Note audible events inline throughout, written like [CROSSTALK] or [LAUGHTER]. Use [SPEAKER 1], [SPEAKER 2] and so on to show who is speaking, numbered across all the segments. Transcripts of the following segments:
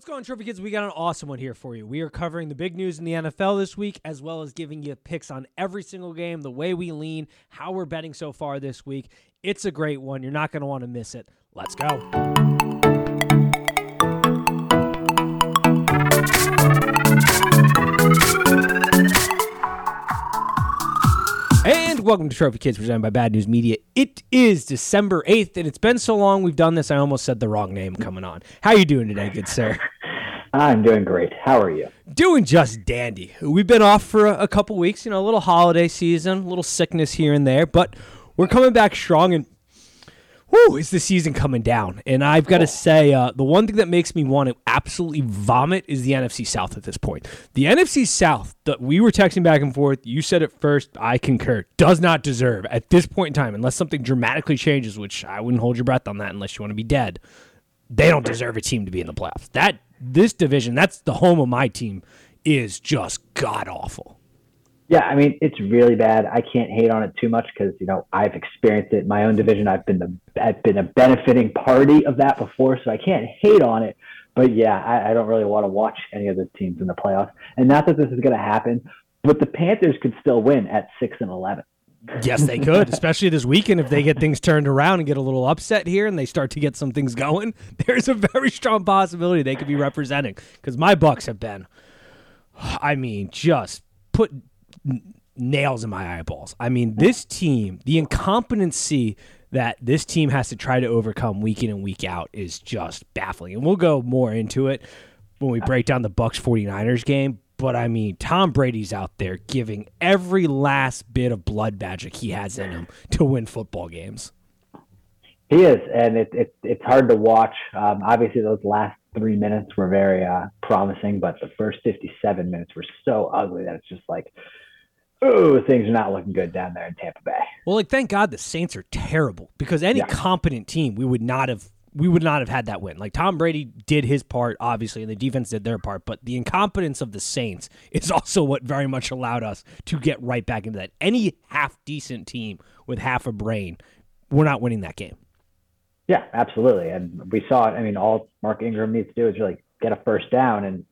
[SPEAKER 1] What's going on, Trophy Kids? We got an awesome one here for you. We are covering the big news in the NFL this week, as well as giving you picks on every single game, the way we lean, how we're betting so far this week. It's a great one. You're not going to want to miss it. Let's go. Welcome to Trophy Kids, presented by Bad News Media. It is December 8th, and it's been so long we've done this, I almost said the wrong name coming on. How you doing today, good sir? [LAUGHS]
[SPEAKER 2] I'm doing great. How are you?
[SPEAKER 1] Doing just dandy. We've been off for a, a couple weeks, you know, a little holiday season, a little sickness here and there, but we're coming back strong and whoo, is the season coming down. And I've got to say, uh, the one thing that makes me want to absolutely vomit is the NFC South at this point. The NFC South that we were texting back and forth, you said it first, I concur, does not deserve at this point in time, unless something dramatically changes, which I wouldn't hold your breath on that unless you want to be dead. They don't deserve a team to be in the playoffs. That this division, that's the home of my team, is just god awful.
[SPEAKER 2] Yeah, I mean it's really bad. I can't hate on it too much because you know I've experienced it in my own division. I've been the I've been a benefiting party of that before, so I can't hate on it. But yeah, I, I don't really want to watch any of the teams in the playoffs. And not that this is going to happen, but the Panthers could still win at six and eleven.
[SPEAKER 1] Yes, they could, especially this weekend if they get things turned around and get a little upset here and they start to get some things going. [LAUGHS] There's a very strong possibility they could be representing because my Bucks have been, I mean, just put nails in my eyeballs. I mean, this team, the incompetency that this team has to try to overcome week in and week out is just baffling. And we'll go more into it when we break down the Bucks 49ers game. But I mean, Tom Brady's out there giving every last bit of blood magic he has in him to win football games.
[SPEAKER 2] He is, and it, it it's hard to watch. Um, obviously, those last three minutes were very uh, promising, but the first 57 minutes were so ugly that it's just like, oh, things are not looking good down there in Tampa Bay.
[SPEAKER 1] Well, like thank God the Saints are terrible because any
[SPEAKER 2] Yeah.
[SPEAKER 1] competent team we would not have we would not have had that win. Like Tom Brady did his part obviously and the defense did their part, but the incompetence of the Saints [LAUGHS] is also what very much allowed us to get right back into that. Any half decent team with half a brain, we're not winning that game.
[SPEAKER 2] Yeah, absolutely. And we saw it. I mean, all Mark Ingram needs to do is really get a first down, and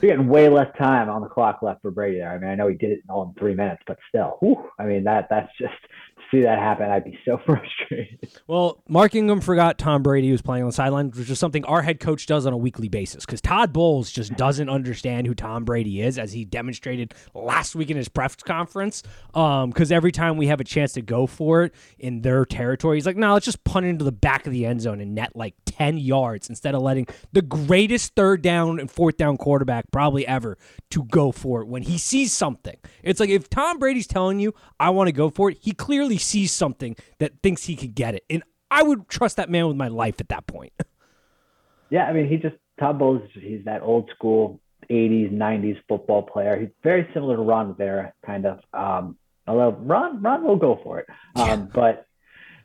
[SPEAKER 2] you're getting way less time on the clock left for Brady there. I mean, I know he did it in all in three minutes, but still, whew, I mean, that that's just to see that happen, I'd be so [LAUGHS] frustrated.
[SPEAKER 1] Well, Mark Ingram forgot Tom Brady was playing on the sideline, which is something our head coach does on a weekly basis because Todd Bowles just doesn't understand who Tom Brady is, as he demonstrated last week in his press conference. Um, because every time we have a chance to go for it in their territory, he's like, no, let's just punt into the back of the end zone and net like 10 yards instead of letting the greatest third down and fourth down quarterback probably ever to go for it when he sees something. It's like if Tom Brady's telling you, I want to go for it, he clearly sees something that thinks he could get it. And I would trust that man with my life at that point. [LAUGHS]
[SPEAKER 2] Yeah, I mean, he just Todd Bowles. He's that old school '80s, '90s football player. He's very similar to Ron Rivera, kind of. Um, although Ron, Ron will go for it, um, but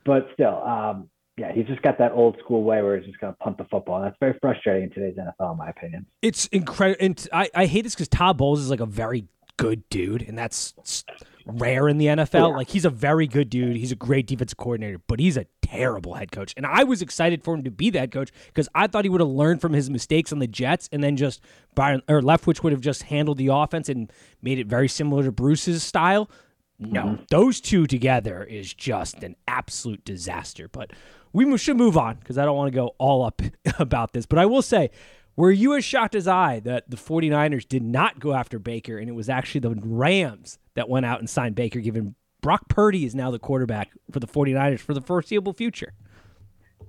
[SPEAKER 2] but still, um, yeah, he's just got that old school way where he's just going to punt the football, and that's very frustrating in today's NFL, in my opinion.
[SPEAKER 1] It's incredible. And I, I hate this because Todd Bowles is like a very good dude, and that's rare in the NFL.
[SPEAKER 2] Oh, yeah.
[SPEAKER 1] Like he's a very good dude. He's a great defensive coordinator, but he's a terrible head coach. And I was excited for him to be the head coach because I thought he would have learned from his mistakes on the Jets, and then just Byron or Leftwich would have just handled the offense and made it very similar to Bruce's style. No, mm-hmm. those two together is just an absolute disaster. But we should move on because I don't want to go all up [LAUGHS] about this. But I will say, were you as shocked as I that the 49ers did not go after Baker and it was actually the Rams that went out and signed Baker, given Brock Purdy is now the quarterback for the 49ers for the foreseeable future?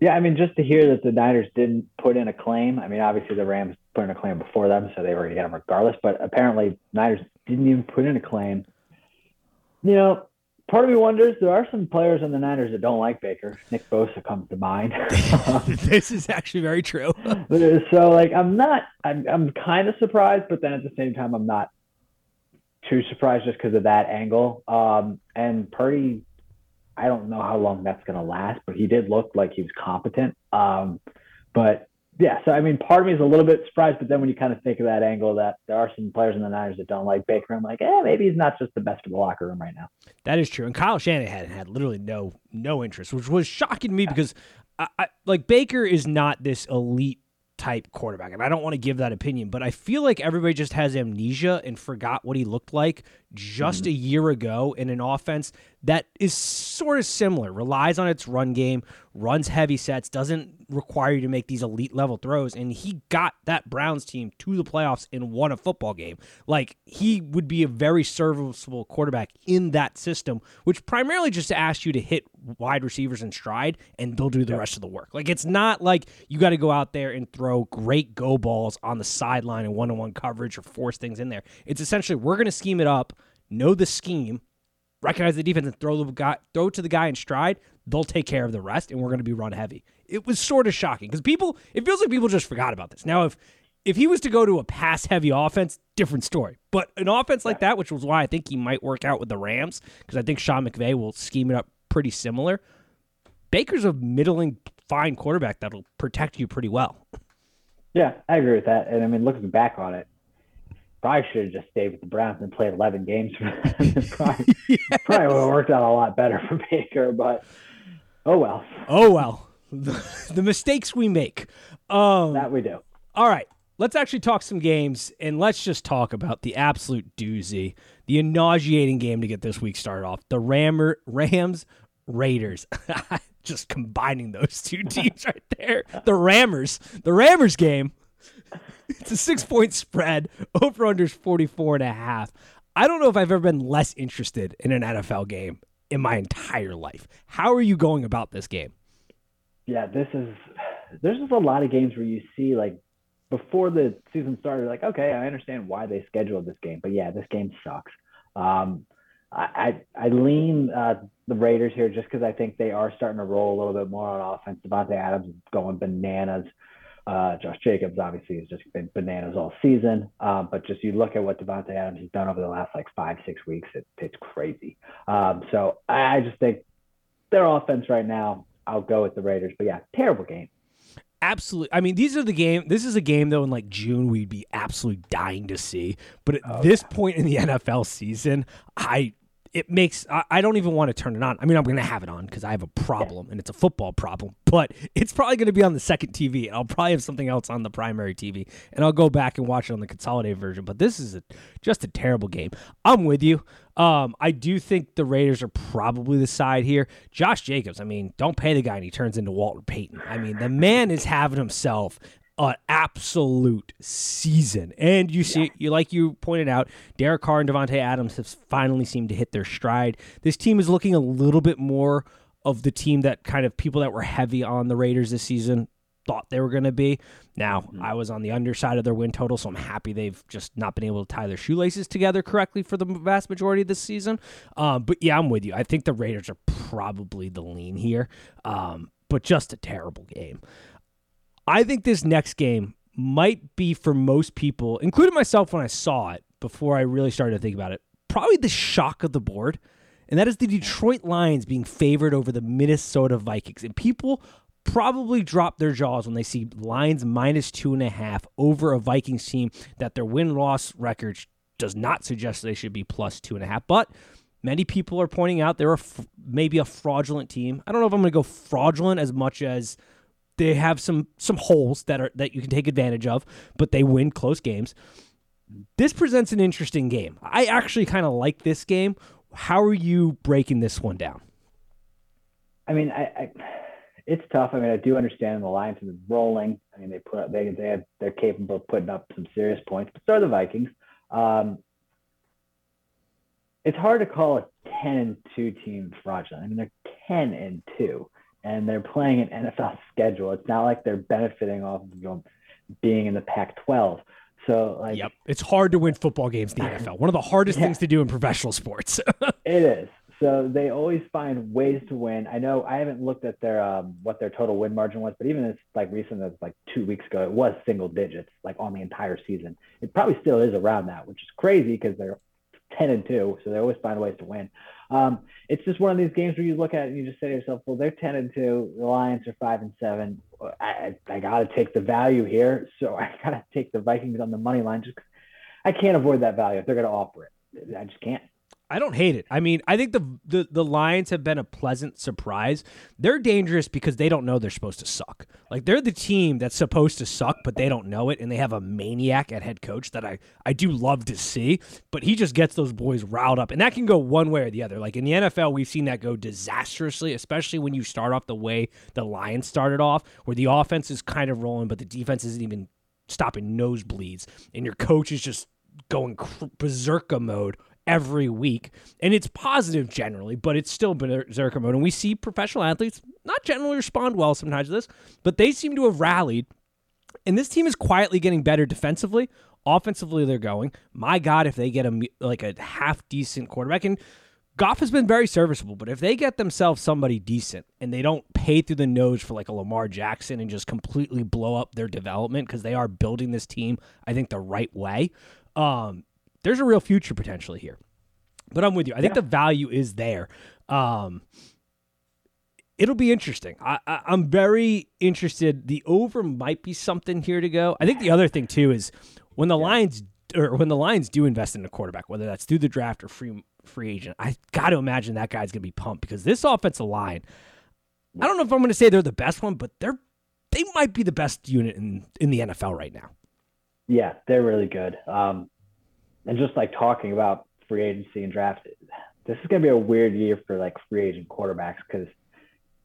[SPEAKER 2] Yeah, I mean, just to hear that the Niners didn't put in a claim. I mean, obviously the Rams put in a claim before them, so they were going to get him regardless. But apparently, Niners didn't even put in a claim. You know, part of me wonders there are some players on the Niners that don't like Baker. Nick Bosa comes to mind. [LAUGHS] [LAUGHS]
[SPEAKER 1] this is actually very true.
[SPEAKER 2] so, like, I'm not. I'm I'm kind of surprised, but then at the same time, I'm not too surprised just because of that angle. Um, and Purdy, I don't know how long that's going to last, but he did look like he was competent. Um, but yeah, so I mean, part of me is a little bit surprised, but then when you kind of think of that angle, that there are some players in the Niners that don't like Baker, I'm like, eh, maybe he's not just the best for the locker room right now.
[SPEAKER 1] That is true. And Kyle Shanahan had literally no no interest, which was shocking to me because I, I, like Baker is not this elite type quarterback. And I don't want to give that opinion, but I feel like everybody just has amnesia and forgot what he looked like just mm-hmm. a year ago in an offense that is sort of similar, relies on its run game, runs heavy sets, doesn't require you to make these elite level throws. And he got that Browns team to the playoffs and won a football game. Like he would be a very serviceable quarterback in that system, which primarily just asks you to hit wide receivers in stride and they'll do the rest of the work. Like it's not like you got to go out there and throw great go balls on the sideline and one on one coverage or force things in there. It's essentially we're going to scheme it up, know the scheme, recognize the defense and throw the guy throw to the guy in stride, they'll take care of the rest, and we're going to be run heavy. It was sort of shocking because people. It feels like people just forgot about this. Now, if if he was to go to a pass heavy offense, different story. But an offense like that, which was why I think he might work out with the Rams, because I think Sean McVay will scheme it up pretty similar. Baker's a middling fine quarterback that'll protect you pretty well.
[SPEAKER 2] Yeah, I agree with that. And I mean, looking back on it, probably should have just stayed with the Browns and played 11 games for them. [LAUGHS] [LAUGHS] probably, yes. probably would have worked out a lot better for Baker, but oh well.
[SPEAKER 1] Oh well. The, the mistakes we make. Um,
[SPEAKER 2] that we do.
[SPEAKER 1] All right. Let's actually talk some games and let's just talk about the absolute doozy, the nauseating game to get this week started off. The Rammer, Rams Raiders. [LAUGHS] just combining those two teams right there. The Rammers. The Rammers game [LAUGHS] it's a six point spread. Over under is 44 and a half. I don't know if I've ever been less interested in an NFL game in my entire life. How are you going about this game?
[SPEAKER 2] Yeah, this is there's just a lot of games where you see like before the season started, like, okay, I understand why they scheduled this game, but yeah, this game sucks. Um, I, I, I lean uh, the Raiders here just because I think they are starting to roll a little bit more on offense. Davante Adams is going bananas. Uh, Josh Jacobs obviously has just been bananas all season, um, but just you look at what Davante Adams has done over the last like five, six weeks, it, it's crazy. Um, so I just think their offense right now, I'll go with the Raiders. But yeah, terrible game.
[SPEAKER 1] Absolutely. I mean, these are the game. This is a game though in like June we'd be absolutely dying to see. But at oh, this yeah. point in the [LAUGHS] NFL season, I it makes I, I, don't even want to turn it on. I mean, I'm going to have it on because I have a problem and it's a football problem. [LAUGHS] But it's probably going to be on the second TV. And I'll probably have something else on the primary TV, and I'll go back and watch it on the consolidated version. But this is a, just a terrible game. I'm with you. Um, I do think the Raiders are probably the side here. Josh Jacobs, I mean, don't pay the guy and he turns into Walter Payton. I mean, the man is having himself an absolute season. And you see, yeah. you like you pointed out, Derek Carr and Davante Adams have finally seemed to hit their stride. This team is looking a little bit more of the team that kind of people that were heavy on the Raiders this season thought they were going to be. Now, mm-hmm. I was on the underside of their win total, so I'm happy they've just not been able to tie their shoelaces together correctly for the vast majority of this season. Um, but yeah, I'm with you. I think the Raiders are probably the lean here, um, but just a terrible game. I think this next game might be for most people, including myself when I saw it before I really started to think about it, probably the shock of the board. And that is the Detroit Lions being favored over the Minnesota Vikings. And people probably drop their jaws when they see Lions minus two and a half over a Vikings team that their win loss record does not suggest they should be plus two and a half. But many people are pointing out they're a, maybe a fraudulent team. I don't know if I'm going to go fraudulent as much as they have some some holes that are that you can take advantage of, but they win close games. This presents an interesting game. I actually kind of like this game. How are you breaking this one down?
[SPEAKER 2] I mean, I, I, it's tough. I mean, I do understand the Lions have been rolling. I mean, they put up, they they have, they're capable of putting up some serious points, but so are the Vikings. Um, it's hard to call a ten and two team fraudulent. I mean, they're ten and two and they're playing an NFL schedule. It's not like they're benefiting off of you know, being in the Pac-12. So like,
[SPEAKER 1] yep, it's hard to win football games in the [LAUGHS] NFL. One of the hardest yeah. things to do in professional sports. [LAUGHS]
[SPEAKER 2] it is. So they always find ways to win. I know I haven't looked at their um, what their total win margin was, but even as like recent as like two weeks ago, it was single digits, like on the entire season. It probably still is around that, which is crazy because they're ten and two, so they always find ways to win. Um, it's just one of these games where you look at it and you just say to yourself, well, they're 10 and 2. The Lions are 5 and 7. I, I, I got to take the value here. So [LAUGHS] I got to take the Vikings on the money line just I can't avoid that value if they're going to offer it. I just can't.
[SPEAKER 1] I don't hate it. I mean, I think the, the the Lions have been a pleasant surprise. They're dangerous because they don't know they're supposed to suck. Like they're the team that's supposed to suck, but they don't know it, and they have a maniac at head coach that I I do love to see. But he just gets those boys riled up, and that can go one way or the other. Like in the NFL, we've seen that go disastrously, especially when you start off the way the Lions started off, where the offense is kind of rolling, but the defense isn't even stopping nosebleeds, and your coach is just going berserker mode every week. And it's positive generally, but it's still berserker mode. And we see professional athletes not generally respond well sometimes to this, but they seem to have rallied. And this team is quietly getting better defensively. Offensively, they're going. My God, if they get a like a half decent quarterback, and Goff has been very serviceable, but if they get themselves somebody decent and they don't pay through the nose for like a Lamar Jackson and just completely blow up their development because they are building this team, I think the right way. Um, there's a real future potentially here. But I'm with you. I think the value is there. Um, it'll be interesting. I, I, am very interested. The over might be something here to go. I think the other thing too is when the yeah. Lions or when the Lions do invest in a quarterback, whether that's through the draft or free free agent, I got to imagine that guy's going to be pumped because this offensive line. I don't know if I'm going to say they're the best one, but they're they might be the best unit in in the NFL right now.
[SPEAKER 2] Yeah, they're really good. Um, and just like talking about free agency and draft, this is going to be a weird year for like free agent quarterbacks because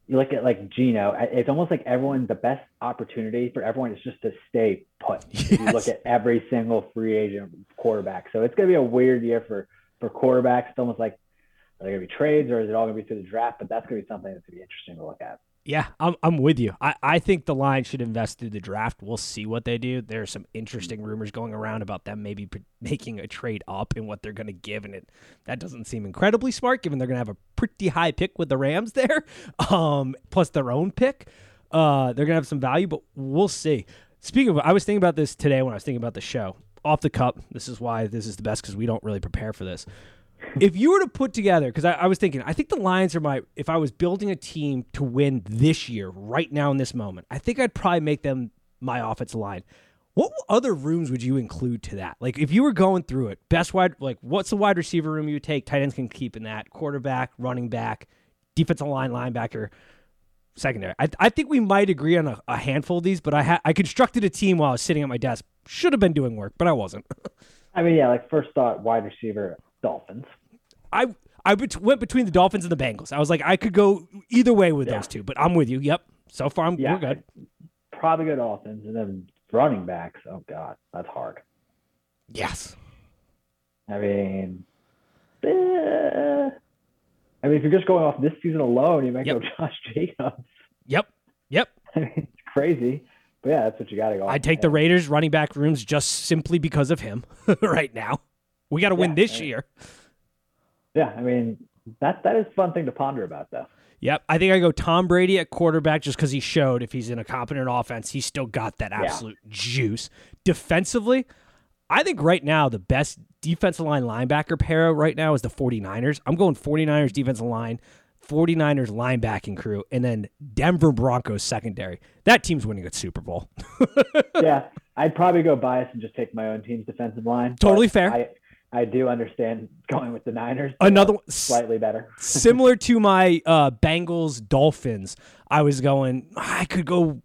[SPEAKER 2] you look at like Geno, it's almost like everyone, the best opportunity for everyone is just to stay put. Yes. You look at every single free agent quarterback. So it's going to be a weird year for, for quarterbacks. It's almost like, are there going to be trades or is it all going to be through the draft? But that's going to be something that's going to be interesting to look at.
[SPEAKER 1] Yeah, I'm, I'm with you. I, I think the Lions should invest through the draft. We'll see what they do. There are some interesting rumors going around about them maybe p- making a trade up in what they're going to give, and it that doesn't seem incredibly smart given they're going to have a pretty high pick with the Rams there, [LAUGHS] um, plus their own pick. Uh, they're going to have some value, but we'll see. Speaking of, I was thinking about this today when I was thinking about the show. Off the cup, this is why this is the best because we don't really prepare for this if you were to put together, because I, I, was thinking, I think the Lions are my. If I was building a team to win this year, right now in this moment, I think I'd probably make them my offensive line. What other rooms would you include to that? Like, if you were going through it, best wide, like, what's the wide receiver room you take? Tight ends can keep in that. Quarterback, running back, defensive line, linebacker, secondary. I, I think we might agree on a, a handful of these, but I ha- I constructed a team while I was sitting at my desk. Should have been doing work, but I wasn't. [LAUGHS]
[SPEAKER 2] I mean, yeah, like first thought, wide receiver. Dolphins.
[SPEAKER 1] I I went between the Dolphins and the Bengals. I was like, I could go either way with yeah. those two, but I'm with you. Yep. So far, I'm, yeah, we're good.
[SPEAKER 2] Probably good offense, and then running backs. Oh God, that's hard.
[SPEAKER 1] Yes.
[SPEAKER 2] I mean, eh, I mean, if you're just going off this season alone, you might yep. go [LAUGHS] Josh Jacobs.
[SPEAKER 1] Yep. Yep. [LAUGHS]
[SPEAKER 2] I mean, it's crazy. But yeah, that's what you got to go.
[SPEAKER 1] I take the Raiders running back rooms just simply because of him [LAUGHS] right now. We got to win this year.
[SPEAKER 2] Yeah, I mean that that is a fun thing to ponder about, though.
[SPEAKER 1] Yep, I think I go Tom Brady at quarterback just because he showed if he's in a competent offense, he's still got that absolute yeah. juice. Defensively, I think right now the best defensive line linebacker pair right now is the 49ers. I'm going 49ers defensive line, 49ers linebacking crew, and then Denver Broncos secondary. That team's winning a Super Bowl. [LAUGHS]
[SPEAKER 2] yeah, I'd probably go bias and just take my own team's defensive line.
[SPEAKER 1] Totally fair.
[SPEAKER 2] I, I do understand going with the Niners.
[SPEAKER 1] Another one,
[SPEAKER 2] slightly better. [LAUGHS]
[SPEAKER 1] similar to my uh, Bengals Dolphins, I was going, I could go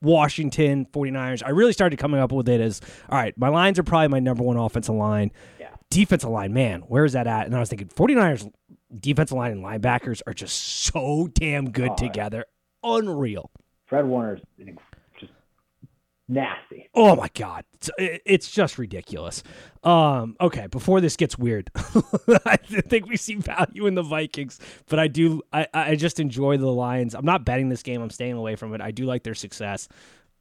[SPEAKER 1] Washington 49ers. I really started coming up with it as, all right, my lines are probably my number one offensive line.
[SPEAKER 2] Yeah.
[SPEAKER 1] Defensive line, man, where is that at? And I was thinking 49ers defensive line and linebackers are just so damn good oh, together. Unreal.
[SPEAKER 2] Fred Warner's nasty.
[SPEAKER 1] Oh my god, it's, it's just ridiculous. Um, okay, before this gets weird, [LAUGHS] I think we see value in the Vikings, but I do I, I just enjoy the Lions. I'm not betting this game. I'm staying away from it. I do like their success.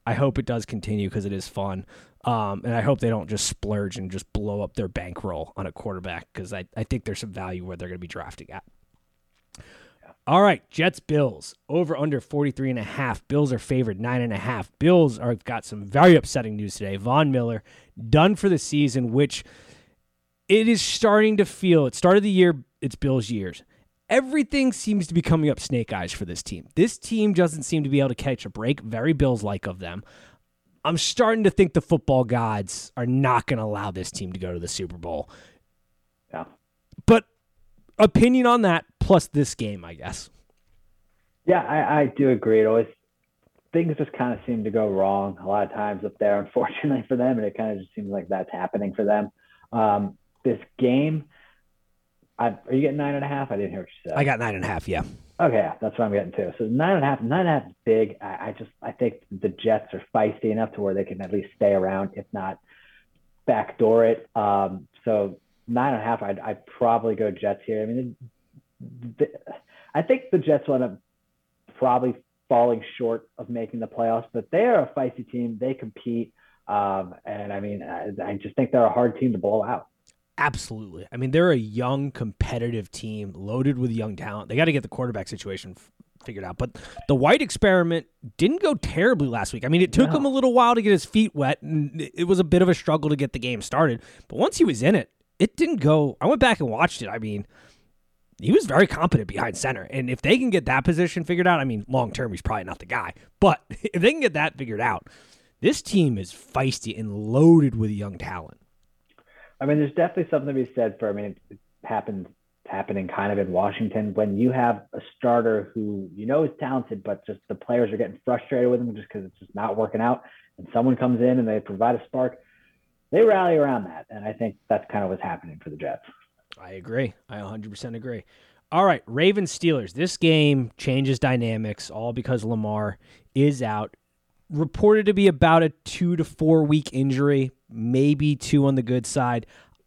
[SPEAKER 1] I hope it does continue because it is fun. Um, and I hope they don't just splurge and just blow up their bankroll on a quarterback because I, I think there's some value where they're going to be drafting at. All right, Jets Bills over under 43 and a half. Bills are favored nine and a half. Bills are got some very upsetting news today. Von Miller done for the season, which it is starting to feel. It started the year, it's Bills years. Everything seems to be coming up snake eyes for this team. This team doesn't seem to be able to catch a break. Very Bills like of them. I'm starting to think the football gods are not going to allow this team to go to the Super Bowl. Opinion on that plus this game, I guess.
[SPEAKER 2] Yeah, I, I do agree. It always things just kind of seem to go wrong a lot of times up there, [LAUGHS] unfortunately for them, and it kind of just seems like that's happening for them. Um, this game, I, are you getting nine and a half? I didn't hear what you said.
[SPEAKER 1] I got nine and a half. Yeah.
[SPEAKER 2] Okay, that's what I'm getting to. So nine and a half, nine and a half is big. I, I just I think the Jets are feisty enough to where they can at least stay around, if not backdoor it. Um, so nine and a half, I'd, I'd probably go Jets here. I mean, the, I think the Jets will end up probably falling short of making the playoffs, but they are a feisty team. They compete. Um, and I mean, I, I just think they're a hard team to blow out.
[SPEAKER 1] Absolutely. I mean, they're a young, competitive team loaded with young talent. They got to get the quarterback situation f- figured out. But the White experiment didn't go terribly last week. I mean, it took
[SPEAKER 2] No.
[SPEAKER 1] him a little while to get his feet wet, and it it was a bit of a struggle to get the game started. But once he was in it, it didn't go. I went back and watched it. I mean, he was very competent behind center. And if they can get that position figured out, I mean, long term, he's probably not the guy. But [LAUGHS] if they can get that figured out, this team is feisty and loaded with young talent.
[SPEAKER 2] I mean, there's definitely something to be said for. I mean, it happened happening kind of in Washington when you have a starter who you know is talented, but just the players are getting frustrated with him just because it's just not working out, and someone comes in and they provide a spark. They rally around that, and I think that's kind of what's happening for the Jets.
[SPEAKER 1] I agree. I 100% agree. All right, Ravens Steelers. This game changes dynamics all because Lamar is out. Reported to be about a two to four week injury, maybe two on the good side.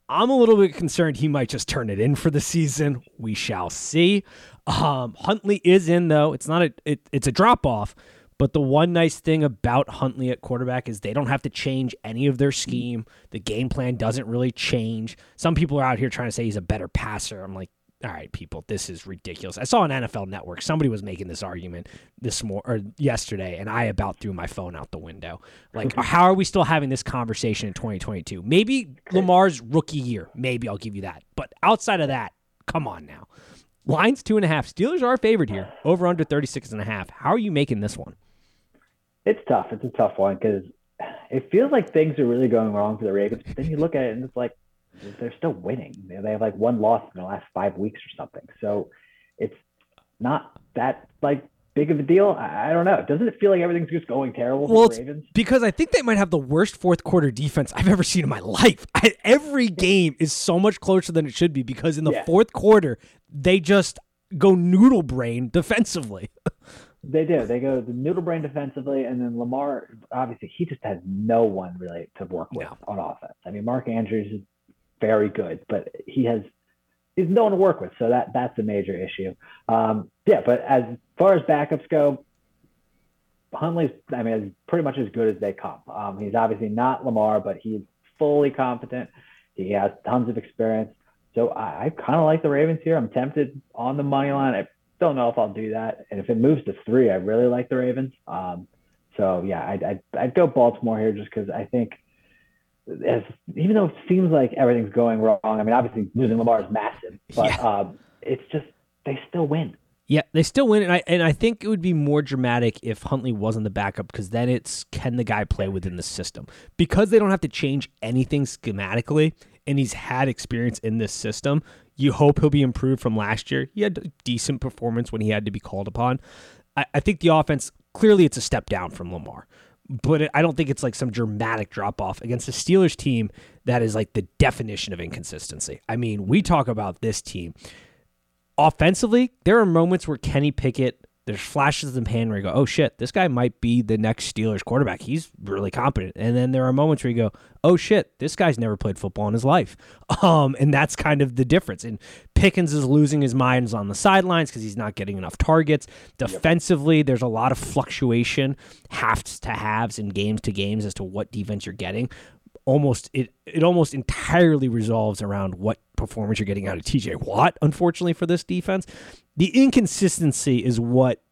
[SPEAKER 1] I'm a little bit concerned he might just turn it in for the season. We shall see. Um, Huntley is in though. It's not a it, it's a drop off, but the one nice thing about Huntley at quarterback is they don't have to change any of their scheme. The game plan doesn't really change. Some people are out here trying to say he's a better passer. I'm like, all right, people, this is ridiculous. I saw on NFL Network somebody was making this argument this mor- or yesterday, and I about threw my phone out the window. Like, [LAUGHS] how are we still having this conversation in 2022? Maybe Lamar's rookie year. Maybe I'll give you that. But outside of that, come on now. Lines two and a half. Steelers are favored here. Over under 36 and a half. How are you making this one?
[SPEAKER 2] It's tough. It's a tough one because it feels like things are really going wrong for the Ravens. But then you look at it and it's like they're still winning. They have like one loss in the last five weeks or something. So it's not that like big of a deal. I, don't know. Doesn't it feel like everything's just going terrible
[SPEAKER 1] Well,
[SPEAKER 2] for the Ravens?
[SPEAKER 1] because I think they might have the worst fourth quarter defense I've ever seen in my life. [LAUGHS] I, every game is so much closer than it should be because in the
[SPEAKER 2] Yeah.
[SPEAKER 1] fourth quarter they just go noodle brain defensively. [LAUGHS]
[SPEAKER 2] They do. They go the noodle brain defensively, and then Lamar. Obviously, he just has no one really to work with
[SPEAKER 1] No.
[SPEAKER 2] on offense. I mean, Mark Andrews is very good, but he has he's no one to work with, so that that's a major issue. Um, yeah, but as far as backups go, Huntley's I mean, is pretty much as good as they come. Um, he's obviously not Lamar, but he's fully competent. He has tons of experience. So I, I kind of like the Ravens here. I'm tempted on the money line. I don't know if I'll do that. And if it moves to three, I really like the Ravens. Um, so yeah, I'd, I'd, I'd go Baltimore here just because I think, as even though it seems like everything's going wrong, I mean, obviously losing Lamar is massive, but
[SPEAKER 1] Yeah.
[SPEAKER 2] um, it's just they still win.
[SPEAKER 1] Yeah, they still win, and I and I think it would be more dramatic if Huntley wasn't the backup because then it's can the guy play within the system because they don't have to change anything schematically, and he's had experience in this system. You hope he'll be improved from last year. He had a decent performance when he had to be called upon. I, I think the offense clearly it's a step down from Lamar, but it, I don't think it's like some dramatic drop off against the Steelers team that is like the definition of inconsistency. I mean, we talk about this team offensively, there are moments where Kenny Pickett, there's flashes in the pan where you go, oh shit, this guy might be the next Steelers quarterback. He's really competent. And then there are moments where you go, oh shit, this guy's never played football in his life. [LAUGHS] Um, and that's kind of the difference. And Pickens is losing his mind on the sidelines because he's not getting enough targets. Defensively, there's a lot of fluctuation, halves to halves and games to games as to what defense you're getting almost it it almost entirely resolves around what performance you're getting out of TJ Watt unfortunately for this defense. The inconsistency is what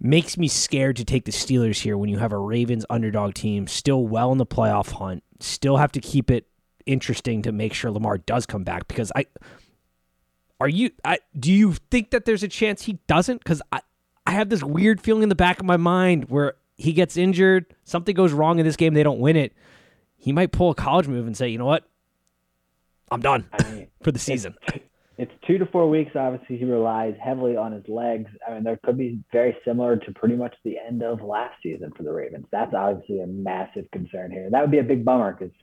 [SPEAKER 1] makes me scared to take the Steelers here when you have a Ravens underdog team still well in the playoff hunt still have to keep it interesting to make sure Lamar does come back because I are you I do you think that there's a chance he doesn't? Cuz I I have this weird feeling in the back of my mind where he gets injured something goes wrong in this game they don't win it he might pull a college move and say, you know what, I'm done
[SPEAKER 2] I mean, [LAUGHS]
[SPEAKER 1] for the season. [LAUGHS]
[SPEAKER 2] it's two to four weeks. Obviously, he relies heavily on his legs. I mean, there could be very similar to pretty much the end of last season for the Ravens. That's obviously a massive concern here. That would be a big bummer because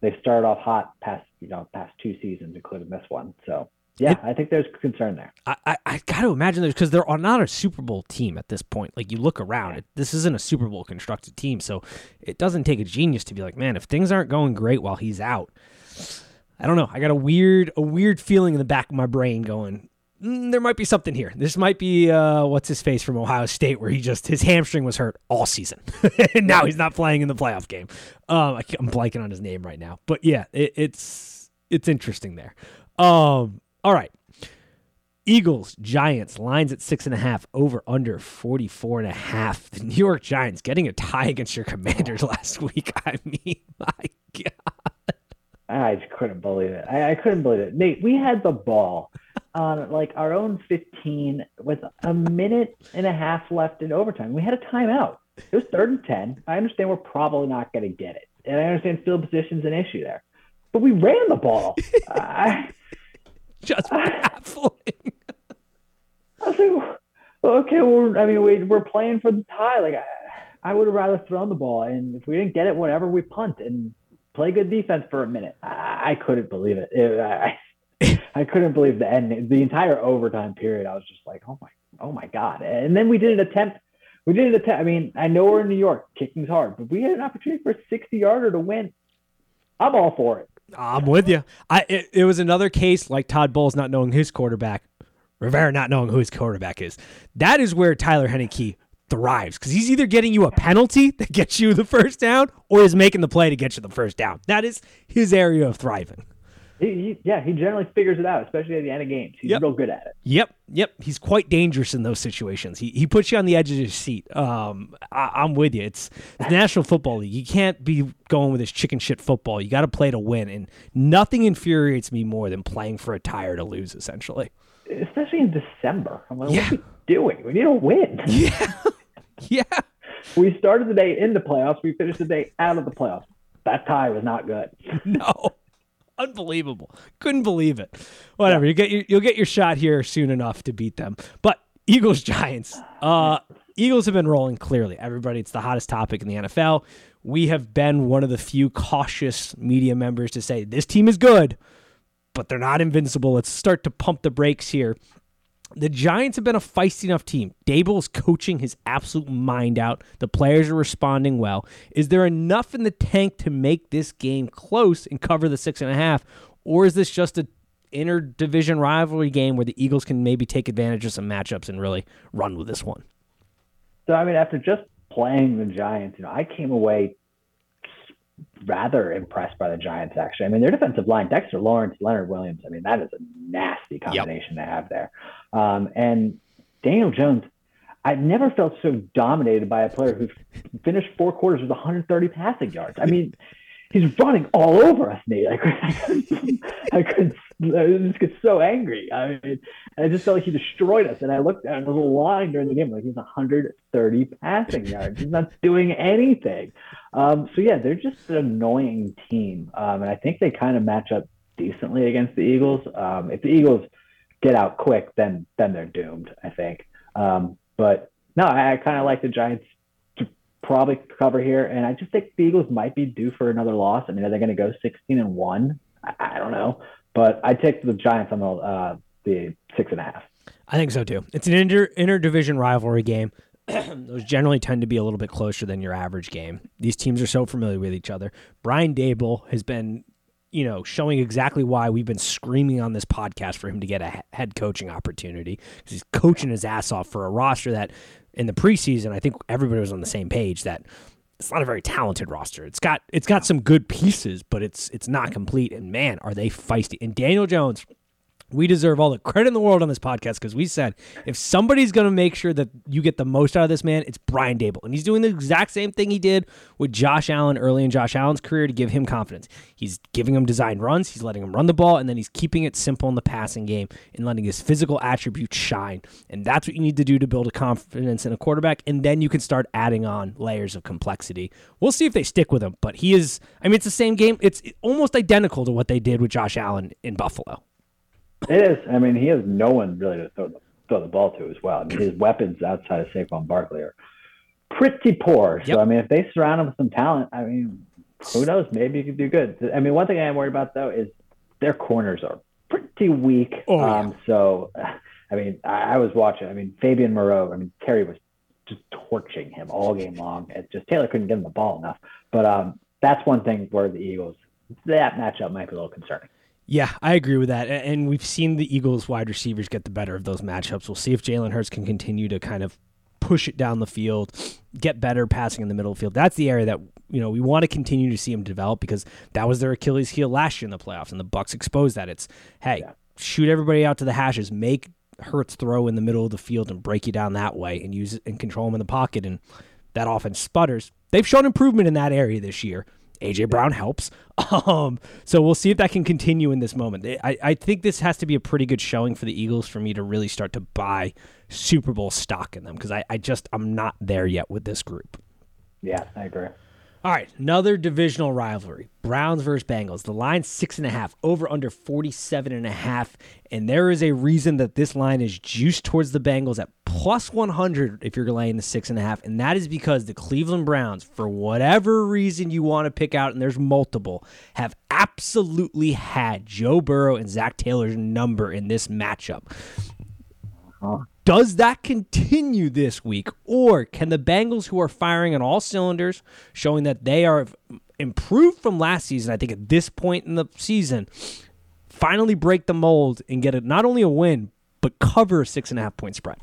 [SPEAKER 2] they started off hot past you know past two seasons, including this one. So yeah, it, I think there's concern there.
[SPEAKER 1] I, I, I got to imagine there's because they're not a Super Bowl team at this point. Like you look around, it, this isn't a Super Bowl constructed team, so it doesn't take a genius to be like, man, if things aren't going great while he's out I don't know. I got a weird a weird feeling in the back of my brain going. Mm, there might be something here. This might be uh, what's his face from Ohio State, where he just his hamstring was hurt all season, [LAUGHS] and now he's not playing in the playoff game. Um, I, am blanking on his name right now, but yeah, it, it's it's interesting there. Um, all right, Eagles, Giants, lines at six and a half, over under 44 and a half. The New York Giants getting a tie against your commanders [LAUGHS] last week. I mean, [LAUGHS] my God.
[SPEAKER 2] I just couldn't believe it. I, I couldn't believe it. Nate, we had the ball on like our own 15 with a minute and a half left in overtime. We had a timeout. It was third and 10. I understand we're probably not going to get it. And I understand field position's an issue there. But we ran the ball. [LAUGHS] I,
[SPEAKER 1] Just [LAUGHS] baffling.
[SPEAKER 2] I was like, okay, well, I mean, we, we're playing for the tie. Like, I, I would have rather thrown the ball. And if we didn't get it, whatever, we punt. And play good defense for a minute. I, I couldn't believe it. it I, I couldn't believe the end. The entire overtime period, I was just like, oh my, oh my god. And then we did an attempt. We did an attempt. I mean, I know we're in New York, kicking's hard, but we had an opportunity for a 60 yarder to win. I'm all for it.
[SPEAKER 1] I'm with you. I it, it was another case like Todd Bowles not knowing his quarterback, Rivera not knowing who his quarterback is. That is where Taylor Heinicke thrives because he's either getting you a penalty [LAUGHS] that gets you the first down or is making the play to get you the first down. That is his area of thriving.
[SPEAKER 2] He, he, yeah, he generally figures it out, especially at the end of games. He's yep. real good at it.
[SPEAKER 1] Yep, yep. He's quite dangerous in those situations. He, he puts you on the edge of your seat. Um, I, am with you. It's the [LAUGHS] National Football League. You can't be going with this chicken shit football. You got to play to win, and nothing infuriates me more than playing for a tire to lose. Essentially,
[SPEAKER 2] especially in December. I'm like, yeah. what are we doing? We need to win. [LAUGHS]
[SPEAKER 1] Yeah. Yeah.
[SPEAKER 2] We started the day in the playoffs. We finished the day out of the playoffs. That tie was not good. [LAUGHS]
[SPEAKER 1] No. Unbelievable. Couldn't believe it. Whatever. You get your, you'll get your shot here soon enough to beat them. But Eagles Giants. Uh Eagles have been rolling clearly. Everybody, it's the hottest topic in the NFL. We have been one of the few cautious media members to say this team is good, but they're not invincible. Let's start to pump the brakes here the Giants have been a feisty enough team. Daboll is coaching his absolute mind out. The players are responding well. Is there enough in the tank to make this game close and cover the six and a half, or is this just a interdivision rivalry game where the Eagles can maybe take advantage of some matchups and really run with this one?
[SPEAKER 2] So I mean, after just playing the Giants, you know, I came away rather impressed by the Giants, actually. I mean, their defensive line, Dexter Lawrence, Leonard Williams, I mean, that is a nasty combination yep. to have there. Um, and Daniel Jones, I've never felt so dominated by a player who finished four quarters with 130 passing yards. I mean, he's running all over us, Nate. I couldn't, [LAUGHS] I couldn't, I just get so angry. I mean, I just felt like he destroyed us. And I looked at the line during the game, like he's 130 passing yards. He's not doing anything. Um, so yeah, they're just an annoying team, um, and I think they kind of match up decently against the Eagles. Um, if the Eagles get out quick, then then they're doomed. I think. Um, but no, I, I kind of like the Giants to probably cover here, and I just think the Eagles might be due for another loss. I mean, are they going to go 16 and one? I, I, don't know, but I take the Giants on the uh, the six and a half.
[SPEAKER 1] I think so too. It's an inter interdivision rivalry game. [CLEARS THROAT] those generally tend to be a little bit closer than your average game. These teams are so familiar with each other. Brian Daboll has been, you know, showing exactly why we've been screaming on this podcast for him to get a head coaching opportunity because he's coaching his ass off for a roster that in the preseason, I think everybody was on the same page that it's not a very talented roster. It's got it's got some good pieces, but it's it's not complete. And man, are they feisty! And Daniel Jones we deserve all the credit in the world on this podcast because we said if somebody's going to make sure that you get the most out of this man, it's Brian Daboll. And he's doing the exact same thing he did with Josh Allen early in Josh Allen's career to give him confidence. He's giving him designed runs, he's letting him run the ball, and then he's keeping it simple in the passing game and letting his physical attributes shine. And that's what you need to do to build a confidence in a quarterback. And then you can start adding on layers of complexity. We'll see if they stick with him, but he is, I mean, it's the same game. It's almost identical to what they did with Josh Allen in Buffalo.
[SPEAKER 2] It is. I mean, he has no one really to throw the, throw the ball to as well. I mean, his weapons outside of Saquon Barkley are pretty poor. So,
[SPEAKER 1] Yep.
[SPEAKER 2] I mean, if they surround him with some talent, I mean, who knows? Maybe he could do good. I mean, one thing I am worried about, though, is their corners are pretty weak.
[SPEAKER 1] Oh, yeah.
[SPEAKER 2] um, so, I mean, I, I was watching. I mean, Fabian Moreau, I mean, Terry was just torching him all game long. It just Taylor couldn't give him the ball enough. But um, that's one thing where the Eagles, that matchup might be a little concerning.
[SPEAKER 1] Yeah, I agree with that. And we've seen the Eagles wide receivers get the better of those matchups. We'll see if Jalen Hurts can continue to kind of push it down the field, get better passing in the middle of the field. That's the area that you know we want to continue to see him develop because that was their Achilles heel last year in the playoffs, and the Bucks exposed that. It's hey,
[SPEAKER 2] Yeah.
[SPEAKER 1] shoot everybody out to the hashes, make Hurts throw in the middle of the field and break you down that way, and use it and control him in the pocket, and that offense sputters. They've shown improvement in that area this year. AJ Brown helps. [LAUGHS] Um, so we'll see if that can continue in this moment. I, I think this has to be a pretty good showing for the Eagles for me to really start to buy Super Bowl stock in them because I, I just I'm not there yet with this group.
[SPEAKER 2] Yeah, I agree.
[SPEAKER 1] All right, another divisional rivalry. Browns versus Bengals. The line six and a half, over under 47 and a half. And there is a reason that this line is juiced towards the Bengals at plus 100 if you're laying the six and a half. And that is because the Cleveland Browns, for whatever reason you want to pick out, and there's multiple, have absolutely had Joe Burrow and Zac Taylor's number in this matchup. Uh-huh. Does that continue this week, or can the Bengals, who are firing on all cylinders, showing that they are improved from last season, I think at this point in the season, finally break the mold and get not only a win but cover a six and a half point spread?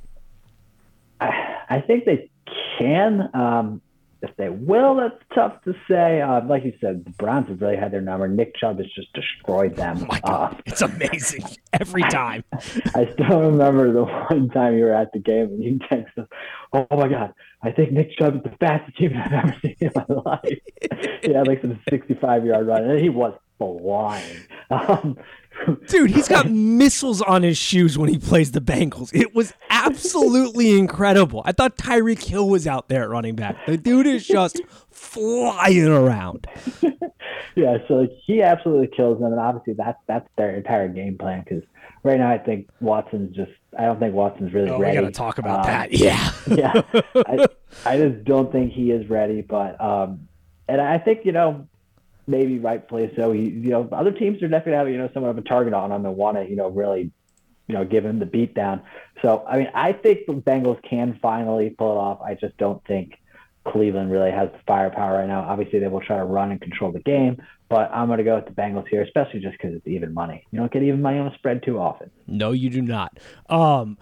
[SPEAKER 2] I, I think they can. Um, if they will, that's tough to say. Uh, like you said, the Browns have really had their number. Nick Chubb has just destroyed them.
[SPEAKER 1] Oh
[SPEAKER 2] Uh,
[SPEAKER 1] it's amazing [LAUGHS] every time.
[SPEAKER 2] I still remember the one time you were at the game and you texted "Oh my God, I think Nick Chubb is the fastest human I've ever [LAUGHS] seen in my life." [LAUGHS] he had like some 65-yard run, and he was flying. Um,
[SPEAKER 1] Dude, he's got missiles on his shoes when he plays the Bengals. It was absolutely incredible. I thought Tyreek Hill was out there at running back. The dude is just flying around. [LAUGHS]
[SPEAKER 2] yeah, so like, he absolutely kills them, and obviously that's that's their entire game plan. Because right now, I think Watson's just. I don't think Watson's really
[SPEAKER 1] Oh, we
[SPEAKER 2] ready.
[SPEAKER 1] got to talk about
[SPEAKER 2] Um,
[SPEAKER 1] that. [LAUGHS] Yeah. [LAUGHS]
[SPEAKER 2] yeah, I, I just don't think he is ready. But um, and I think you know maybe rightfully so. He, you know, other teams are definitely having you know somewhat of a target on him and want to you know really you know give him the beat down. So I mean, I think the Bengals can finally pull it off. I just don't think Cleveland really has the firepower right now. Obviously, they will try to run and control the game, but I'm going to go with the Bengals here, especially just because it's even money. You don't get even money on a spread too often.
[SPEAKER 1] No, you do not. Um,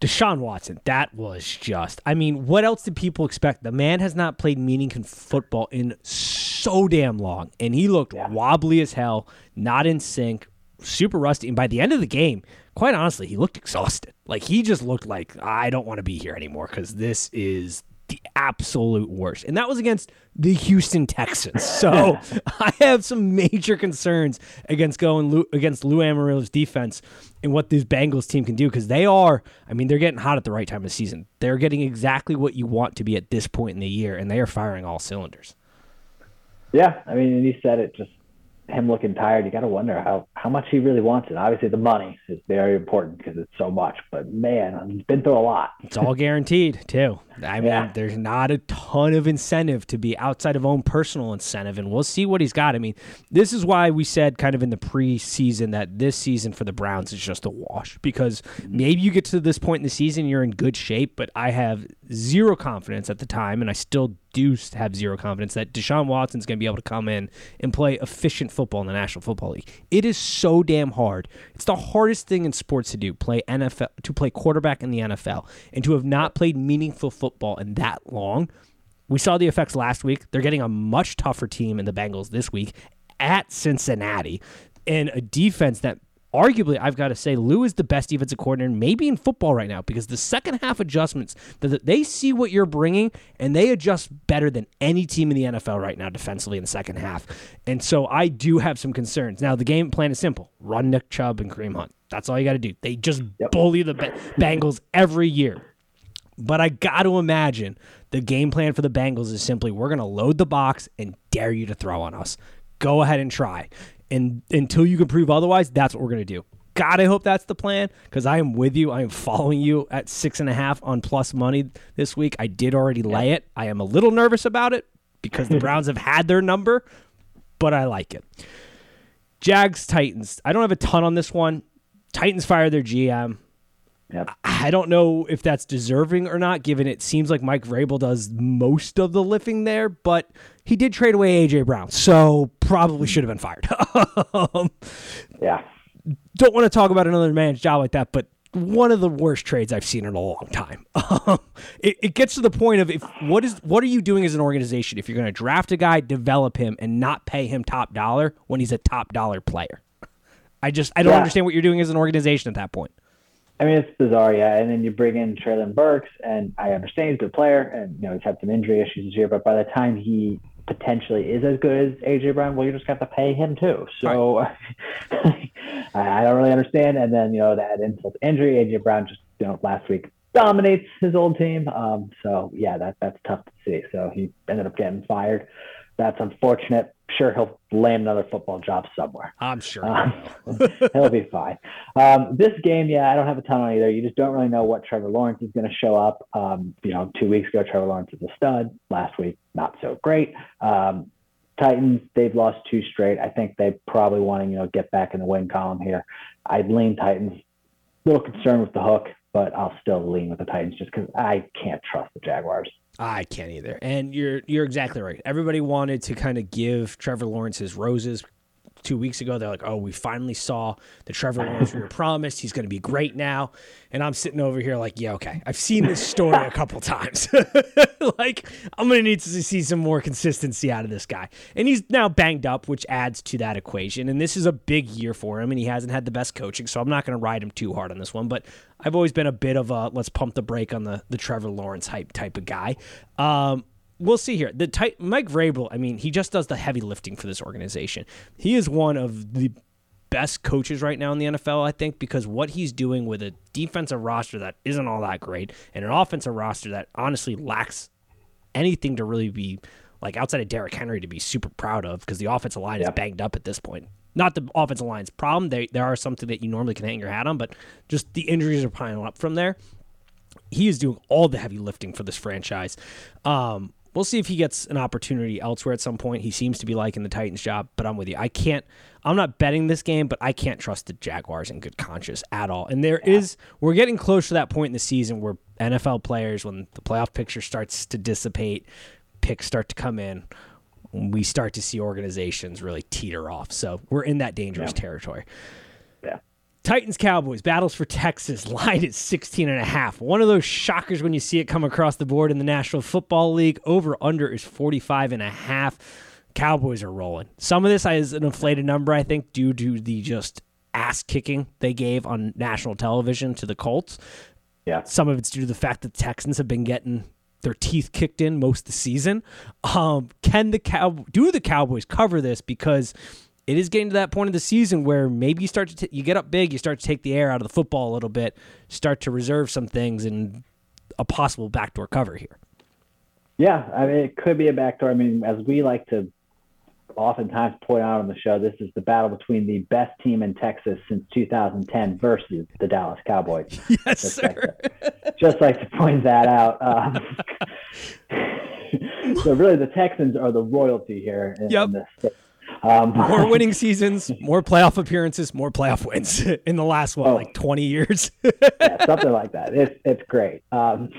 [SPEAKER 1] Deshaun Watson, that was just. I mean, what else did people expect? The man has not played meaningful football in so damn long, and he looked
[SPEAKER 2] Yeah.
[SPEAKER 1] wobbly as hell, not in sync, super rusty. And by the end of the game, quite honestly, he looked exhausted. Like he just looked like I don't want to be here anymore because this is the absolute worst. And that was against the Houston Texans. [LAUGHS] So [LAUGHS] I have some major concerns against going Lou, against Lou Anarumo's defense and what this Bengals team can do because they are, I mean, they're getting hot at the right time of the season. They're getting exactly what you want to be at this point in the year, and they are firing all cylinders.
[SPEAKER 2] Yeah, I mean, and he said it just him looking tired. You got to wonder how how much he really wants it. Obviously, the money is very important because it's so much. But man, he's been through a lot.
[SPEAKER 1] It's all guaranteed too. I mean,
[SPEAKER 2] Yeah.
[SPEAKER 1] there's not a ton of incentive to be outside of own personal incentive, and we'll see what he's got. I mean, this is why we said kind of in the preseason that this season for the Browns is just a wash because maybe you get to this point in the season you're in good shape, but I have zero confidence at the time, and I still do have zero confidence that Deshaun Watson's going to be able to come in and play efficient football in the National Football League. It is so damn hard. It's the hardest thing in sports to do. Play NFL to play quarterback in the NFL and to have not played meaningful football in that long. We saw the effects last week. They're getting a much tougher team in the Bengals this week at Cincinnati and a defense that arguably I've got to say Lou is the best defensive coordinator maybe in football right now because the second half adjustments that they see what you're bringing and they adjust better than any team in the NFL right now defensively in the second half. And so I do have some concerns. Now the game plan is simple. Run Nick Chubb and Kareem Hunt. That's all you got to do. They just bully the Bengals every year. But I got to imagine the game plan for the Bengals is simply we're going to load the box and dare you to throw on us. Go ahead and try. And until you can prove otherwise, that's what we're going to do. God, I hope that's the plan because I am with you. I am following you at six and a half on plus money this week. I did already lay it. I am a little nervous about it because the [LAUGHS] Browns have had their number, but I like it. Jags Titans. I don't have a ton on this one. Titans fire their GM.
[SPEAKER 2] Yep.
[SPEAKER 1] I don't know if that's deserving or not, given it seems like Mike Vrabel does most of the lifting there, but he did trade away AJ Brown, so probably should have been fired. [LAUGHS] um,
[SPEAKER 2] yeah.
[SPEAKER 1] Don't want to talk about another man's job like that, but one of the worst trades I've seen in a long time. [LAUGHS] it, it gets to the point of if what is what are you doing as an organization if you're going to draft a guy, develop him, and not pay him top dollar when he's a top dollar player? I just I don't
[SPEAKER 2] Yeah.
[SPEAKER 1] understand what you're doing as an organization at that point.
[SPEAKER 2] I mean, it's bizarre, yeah. And then you bring in Treylon Burks, and I understand he's a good player, and you know he's had some injury issues this year. But by the time he potentially is as good as AJ Brown, well, you just have to pay him too. So [LAUGHS] I, I don't really understand. And then you know that insult injury, AJ Brown just you know last week dominates his old team. Um, so yeah, that that's tough to see. So he ended up getting fired. That's unfortunate. Sure, he'll land another football job somewhere.
[SPEAKER 1] I'm sure.
[SPEAKER 2] Um, [LAUGHS] he'll be fine. Um, this game, yeah, I don't have a ton on either. You just don't really know what Trevor Lawrence is going to show up. Um, you know, two weeks ago, Trevor Lawrence was a stud. Last week, not so great. Um, Titans, they've lost two straight. I think they probably want to, you know, get back in the win column here. I'd lean Titans. A little concerned with the hook, but I'll still lean with the Titans just because I can't trust the Jaguars.
[SPEAKER 1] I can't either. And you're you're exactly right. Everybody wanted to kind of give Trevor Lawrence his roses. Two weeks ago, they're like, "Oh, we finally saw the Trevor Lawrence we were promised. He's going to be great now." And I'm sitting over here like, "Yeah, okay. I've seen this story a couple times. [LAUGHS] like, I'm going to need to see some more consistency out of this guy." And he's now banged up, which adds to that equation. And this is a big year for him, and he hasn't had the best coaching, so I'm not going to ride him too hard on this one. But I've always been a bit of a let's pump the brake on the the Trevor Lawrence hype type of guy. Um, we'll see here. The tight, Mike Vrabel, I mean, he just does the heavy lifting for this organization. He is one of the best coaches right now in the NFL, I think, because what he's doing with a defensive roster that isn't all that great and an offensive roster that honestly lacks anything to really be like outside of Derrick Henry to be super proud of because the offensive line is banged up at this point. Not the offensive line's problem. They there are something that you normally can hang your hat on, but just the injuries are piling up from there he is doing all the heavy lifting for this franchise. Um, we'll see if he gets an opportunity elsewhere at some point. He seems to be liking the Titans job, but I'm with you. I can't. I'm not betting this game, but I can't trust the Jaguars in good conscience at all. And there is, we're getting close to that point in the season where NFL players, when the playoff picture starts to dissipate, picks start to come in. We start to see organizations really teeter off. So we're in that dangerous territory.
[SPEAKER 2] Yeah.
[SPEAKER 1] Titans Cowboys battles for Texas [LAUGHS] line is 16 and a half. One of those shockers when you see it come across the board in the National Football League. Over under is 45 and a half. Cowboys are rolling. Some of this is an inflated number I think due to the just ass kicking they gave on national television to the Colts.
[SPEAKER 2] Yeah.
[SPEAKER 1] Some of it's due to the fact that the Texans have been getting their teeth kicked in most of the season. Um, can the cow do the Cowboys cover this because it is getting to that point of the season where maybe you start to t- you get up big, you start to take the air out of the football a little bit, start to reserve some things and a possible backdoor cover here.
[SPEAKER 2] Yeah, I mean, it could be a backdoor. I mean, as we like to oftentimes point out on the show, this is the battle between the best team in Texas since 2010 versus the Dallas Cowboys. [LAUGHS]
[SPEAKER 1] Yes,
[SPEAKER 2] Just like to, just like to point that out. Um, [LAUGHS] so really, the Texans are the royalty here in,
[SPEAKER 1] Yep.
[SPEAKER 2] in this state. Um,
[SPEAKER 1] more winning seasons, more playoff appearances, more playoff wins [LAUGHS] in the last what,
[SPEAKER 2] Oh.
[SPEAKER 1] like twenty years. [LAUGHS]
[SPEAKER 2] yeah, something like that. It's it's great. Um,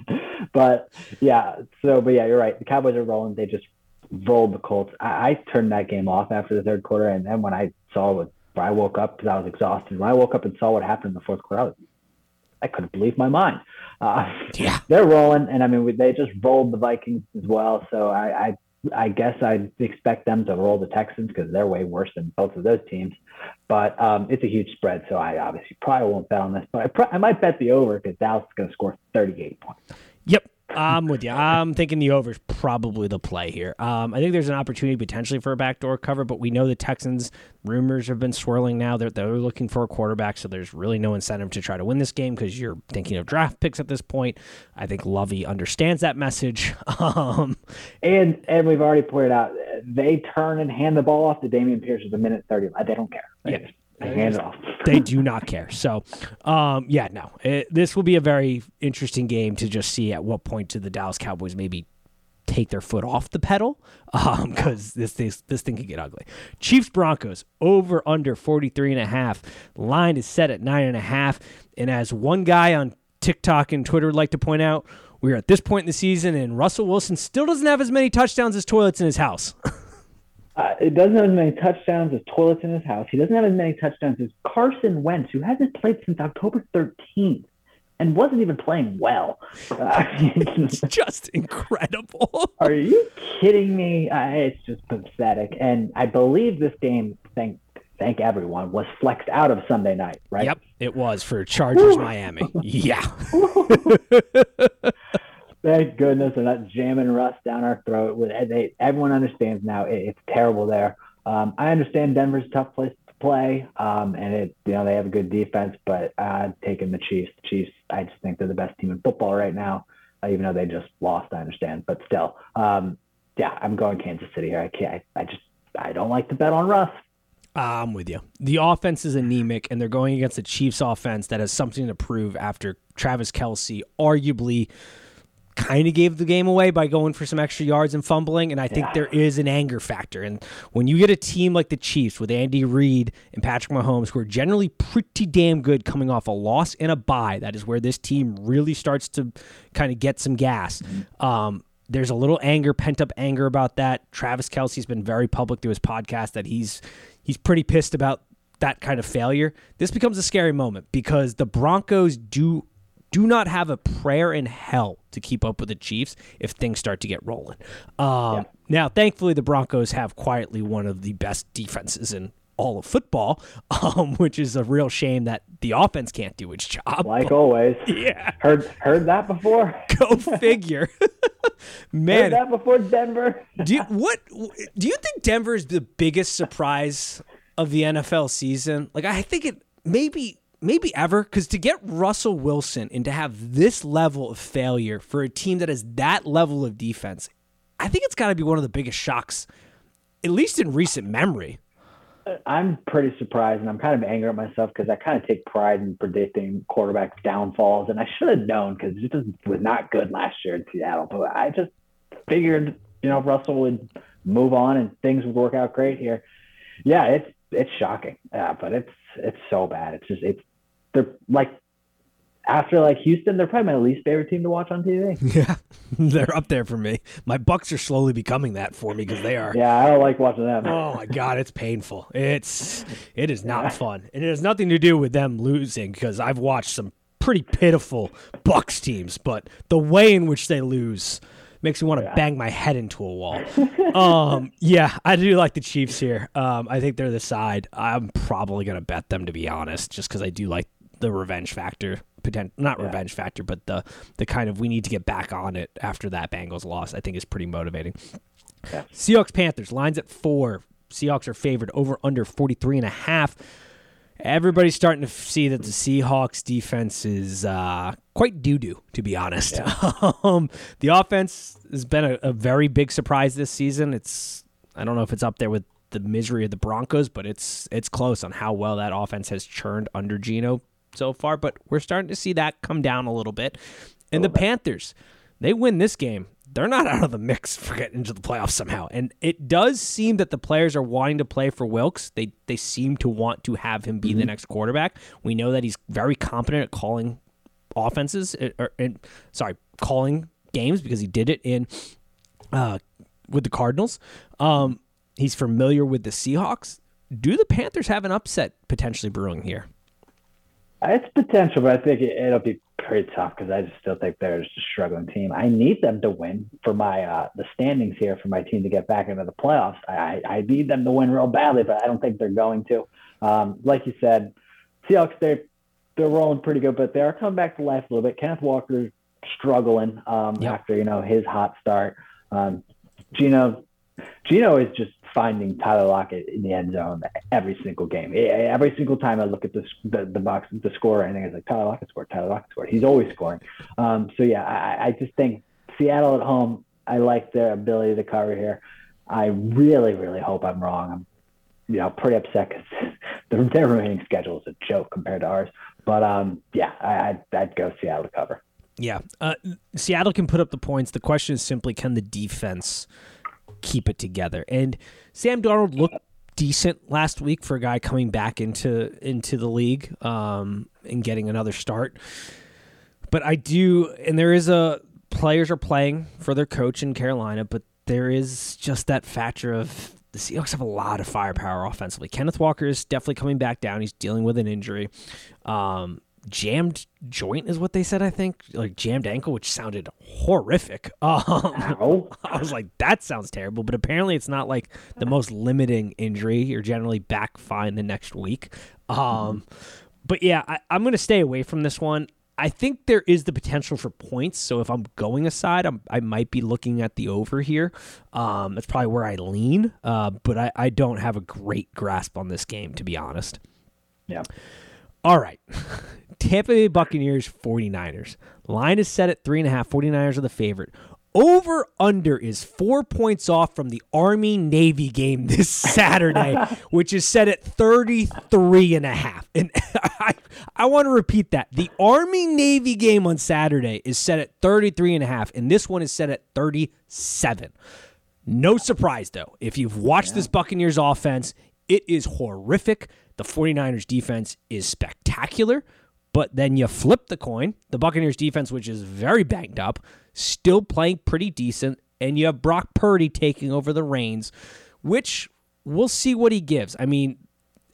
[SPEAKER 2] [LAUGHS] but yeah, so but yeah, you're right. The Cowboys are rolling. They just rolled the Colts. I, I turned that game off after the third quarter, and then when I saw what I woke up because I was exhausted. When I woke up and saw what happened in the fourth quarter, I was I couldn't believe my mind. Uh,
[SPEAKER 1] yeah,
[SPEAKER 2] they're rolling, and I mean we, they just rolled the Vikings as well. So I I, I guess I'd expect them to roll the Texans because they're way worse than both of those teams. But um, it's a huge spread, so I obviously probably won't bet on this. But I, I might bet the over because Dallas is going to score 38 points.
[SPEAKER 1] Yep. I'm with you. I'm thinking the over is probably the play here. Um, I think there's an opportunity potentially for a backdoor cover, but we know the Texans rumors have been swirling now. They're, they're looking for a quarterback, so there's really no incentive to try to win this game because you're thinking of draft picks at this point. I think Lovie understands that message. [LAUGHS] Um,
[SPEAKER 2] And and we've already pointed out they turn and hand the ball off to Dameon Pierce with the minute 30. They don't care. They
[SPEAKER 1] Yeah.
[SPEAKER 2] just Hand it off. [LAUGHS]
[SPEAKER 1] they do not care. So, um, yeah, no, it, this will be a very interesting game to just see at what point do the Dallas Cowboys maybe take their foot off the pedal because [LAUGHS] um, this, this this thing could get ugly. Chiefs Broncos over under 43 and a half. Line is set at nine and a half. And as one guy on TikTok and Twitter would like to point out, we're at this point in the season and Russell Wilson still doesn't have as many touchdowns as toilets in his house. [LAUGHS]
[SPEAKER 2] Uh, it doesn't have as many touchdowns as toilets in his house. He doesn't have as many touchdowns as Carson Wentz, who hasn't played since October 13th and wasn't even playing well. Uh, [LAUGHS]
[SPEAKER 1] it's just incredible.
[SPEAKER 2] Are you kidding me? Uh, it's just pathetic. And I believe this game, thank thank everyone, was flexed out of Sunday night, right?
[SPEAKER 1] Yep, it was for Chargers Miami. yeah. [LAUGHS] [LAUGHS]
[SPEAKER 2] Thank goodness they're not jamming Russ down our throat. With they, everyone understands now it, it's terrible there. Um, I understand Denver's a tough place to play, um, and it you know they have a good defense, but uh, taking the Chiefs. The Chiefs, I just think they're the best team in football right now, uh, even though they just lost. I understand, but still, um, yeah, I'm going Kansas City here. I can't. I, I just I don't like to bet on Russ.
[SPEAKER 1] I'm with you. The offense is anemic, and they're going against the Chiefs' offense that has something to prove after Travis Kelce, arguably kind of gave the game away by going for some extra yards and fumbling. And I think yeah. there is an anger factor. And when you get a team like the Chiefs with Andy Reid and Patrick Mahomes, who are generally pretty damn good coming off a loss and a bye, that is where this team really starts to kind of get some gas. Mm-hmm. Um, there's a little anger, pent up anger about that. Travis Kelce's been very public through his podcast that he's he's pretty pissed about that kind of failure. This becomes a scary moment because the Broncos do do not have a prayer in hell to keep up with the Chiefs if things start to get rolling. Um, yeah. Now, thankfully, the Broncos have quietly one of the best defenses in all of football, [LAUGHS] um, which is a real shame that the offense can't do its job.
[SPEAKER 2] Like [LAUGHS] always.
[SPEAKER 1] Yeah.
[SPEAKER 2] Heard heard that before? [LAUGHS]
[SPEAKER 1] Go figure. Man.
[SPEAKER 2] Heard that before Denver?
[SPEAKER 1] do you, what do you think Denver is the biggest surprise of the NFL season? Like I think it maybe maybe ever because to get Russell Wilson and to have this level of failure for a team that has that level of defense, I think it's got to be one of the biggest shocks, at least in recent memory.
[SPEAKER 2] I'm pretty surprised, and I'm kind of angry at myself because I kind of take pride in predicting quarterback downfalls, and I should have known because it just was not good last year in Seattle. But I just figured, you know, Russell would move on and things would work out great here. Yeah, it's it's shocking, yeah, but it's it's so bad. It's just it's they're like after like Houston, they're probably my least favorite team to watch on TV. [LAUGHS]
[SPEAKER 1] Yeah, [LAUGHS] they're up there for me. My Bucks are slowly becoming that for me because they are.
[SPEAKER 2] Yeah, I don't like watching them.
[SPEAKER 1] Oh my god, it's painful. It's it is not yeah. fun. And it has nothing to do with them losing because I've watched some pretty pitiful Bucks teams, but the way in which they lose makes me want to yeah. bang my head into a wall. [LAUGHS] um, yeah, I do like the Chiefs here. Um, I think they're the side. I'm probably gonna bet them to be honest, just because I do like the revenge factor. Potent, not yeah. revenge factor, but the the kind of we need to get back on it after that Bengals loss. I think is pretty motivating. Yeah. Seahawks Panthers lines at four. Seahawks are favored over under 43 and a half everybody's starting to see that the Seahawks defense is uh, quite doo doo, to be honest. Yeah. [LAUGHS] um, the offense has been a, a, very big surprise this season. It's I don't know if it's up there with the misery of the Broncos, but it's it's close on how well that offense has churned under Geno so far. But we're starting to see that come down a little bit. And the bit. Panthers, they win this game they're not [LAUGHS] out of the mix for getting into the playoffs somehow. And it does seem that the players are wanting to play for Wilks. They they seem to want to have him be mm-hmm. the next quarterback. We know that he's very competent at calling offenses, or, uh, or sorry, calling games because he did it in uh, with the Cardinals. Um, he's familiar with the Seahawks. Do the Panthers have an upset potentially brewing here?
[SPEAKER 2] It's potential, but I think it, will be pretty tough because I just still think they're a struggling team. I need them to win for my uh, the standings here for my team to get back into the playoffs. I, I need them to win real badly, but I don't think they're going to. Um, like you said, Seahawks they they're rolling pretty good, but they are coming back to life a little bit. Kenneth Walker's struggling um, yep. after you know his hot start. Um, Gino Geno is just finding Tyler Lockett in the end zone every single game. Every single time I look at the the, the box, the score, I think it's like Tyler Lockett scored, Tyler Lockett scored. He's always scoring. Um, so yeah, I, I just think Seattle at home. I like their ability to cover here. I really, really hope I'm wrong. I'm, you know, pretty upset because [LAUGHS] their, their remaining schedule is a joke compared to ours. But um, yeah, I, I'd, I'd go Seattle to cover.
[SPEAKER 1] Yeah, uh, Seattle can put up the points. The question is simply, can the defense keep it together? And Sam Darnold looked decent last week for a guy coming back into into the league um, and getting another start. But I do, and there is a players are playing for their coach in Carolina, but there is just that factor of the Seahawks have a lot of firepower offensively. Kenneth Walker is definitely coming back down. He's dealing with an injury. Um, jammed joint is what they said. I think like jammed ankle, which sounded horrific. [LAUGHS] Um, [LAUGHS] I was like, that sounds terrible, but apparently it's not like the most limiting injury. You're generally back fine the next week. Um, mm-hmm. But yeah, I, I'm going to stay away from this one. I think there is the potential for points. So if I'm going aside, I'm, i might be looking at the over here. Um, that's probably where I lean, uh, but I, I don't have a great grasp on this game, to be honest.
[SPEAKER 2] Yeah.
[SPEAKER 1] All right. [LAUGHS] Tampa Bay Buccaneers, 49ers. Line is set at 3.5. 49ers are the favorite. Over under is four points off from the Army Navy game [LAUGHS] this Saturday, [LAUGHS] which is set at 33 and a half. And I, I want to repeat that. The Army Navy game on Saturday is set at 33 and a half, and this one is set at 37. No surprise, though. If you've watched yeah. this Buccaneers offense, it is horrific. The 49ers defense is spectacular, but then you flip the coin. The Buccaneers defense, which is very banged up, still playing pretty decent, and you have Brock Purdy taking over the reins, which we'll see what he gives. I mean,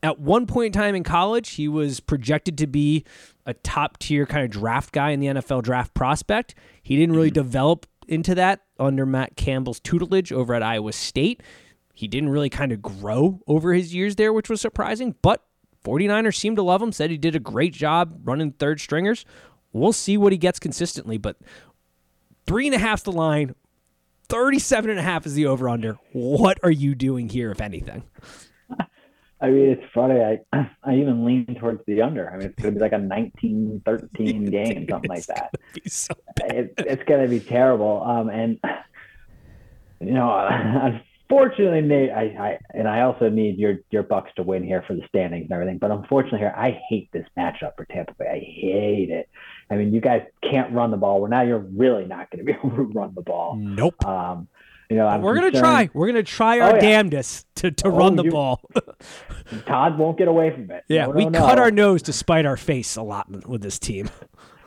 [SPEAKER 1] at one point in time in college, he was projected to be a top tier kind of draft guy in the NFL draft prospect. He didn't really mm-hmm. develop into that under Matt Campbell's tutelage over at Iowa State. He didn't really kind of grow over his years there, which was surprising, but 49ers seemed to love him, said he did a great job running third stringers. We'll see what he gets consistently, but three and a half's the line. 37 and a half is the over under. What are you doing here, if anything?
[SPEAKER 2] I mean, it's funny. I [CLEARS THROAT] I even lean towards the under. I mean, it's going to be like a 19 13 [LAUGHS] game, something like that. So it, it's going to be terrible. Um, and, you know, [LAUGHS] unfortunately, Nate, I, I and I also need your your Bucks to win here for the standings and everything. But unfortunately, here I hate this matchup for Tampa Bay. I hate it. I mean, you guys can't run the ball. Well, now you're really not going to be [LAUGHS] able to run the ball.
[SPEAKER 1] Nope.
[SPEAKER 2] Um, you know,
[SPEAKER 1] we're going to try. We're going to try our oh, yeah. damnedest to, to oh, run the you, ball. [LAUGHS]
[SPEAKER 2] Todd won't get away from it.
[SPEAKER 1] Yeah, no, we no, cut no. our nose to spite our face a lot with this team.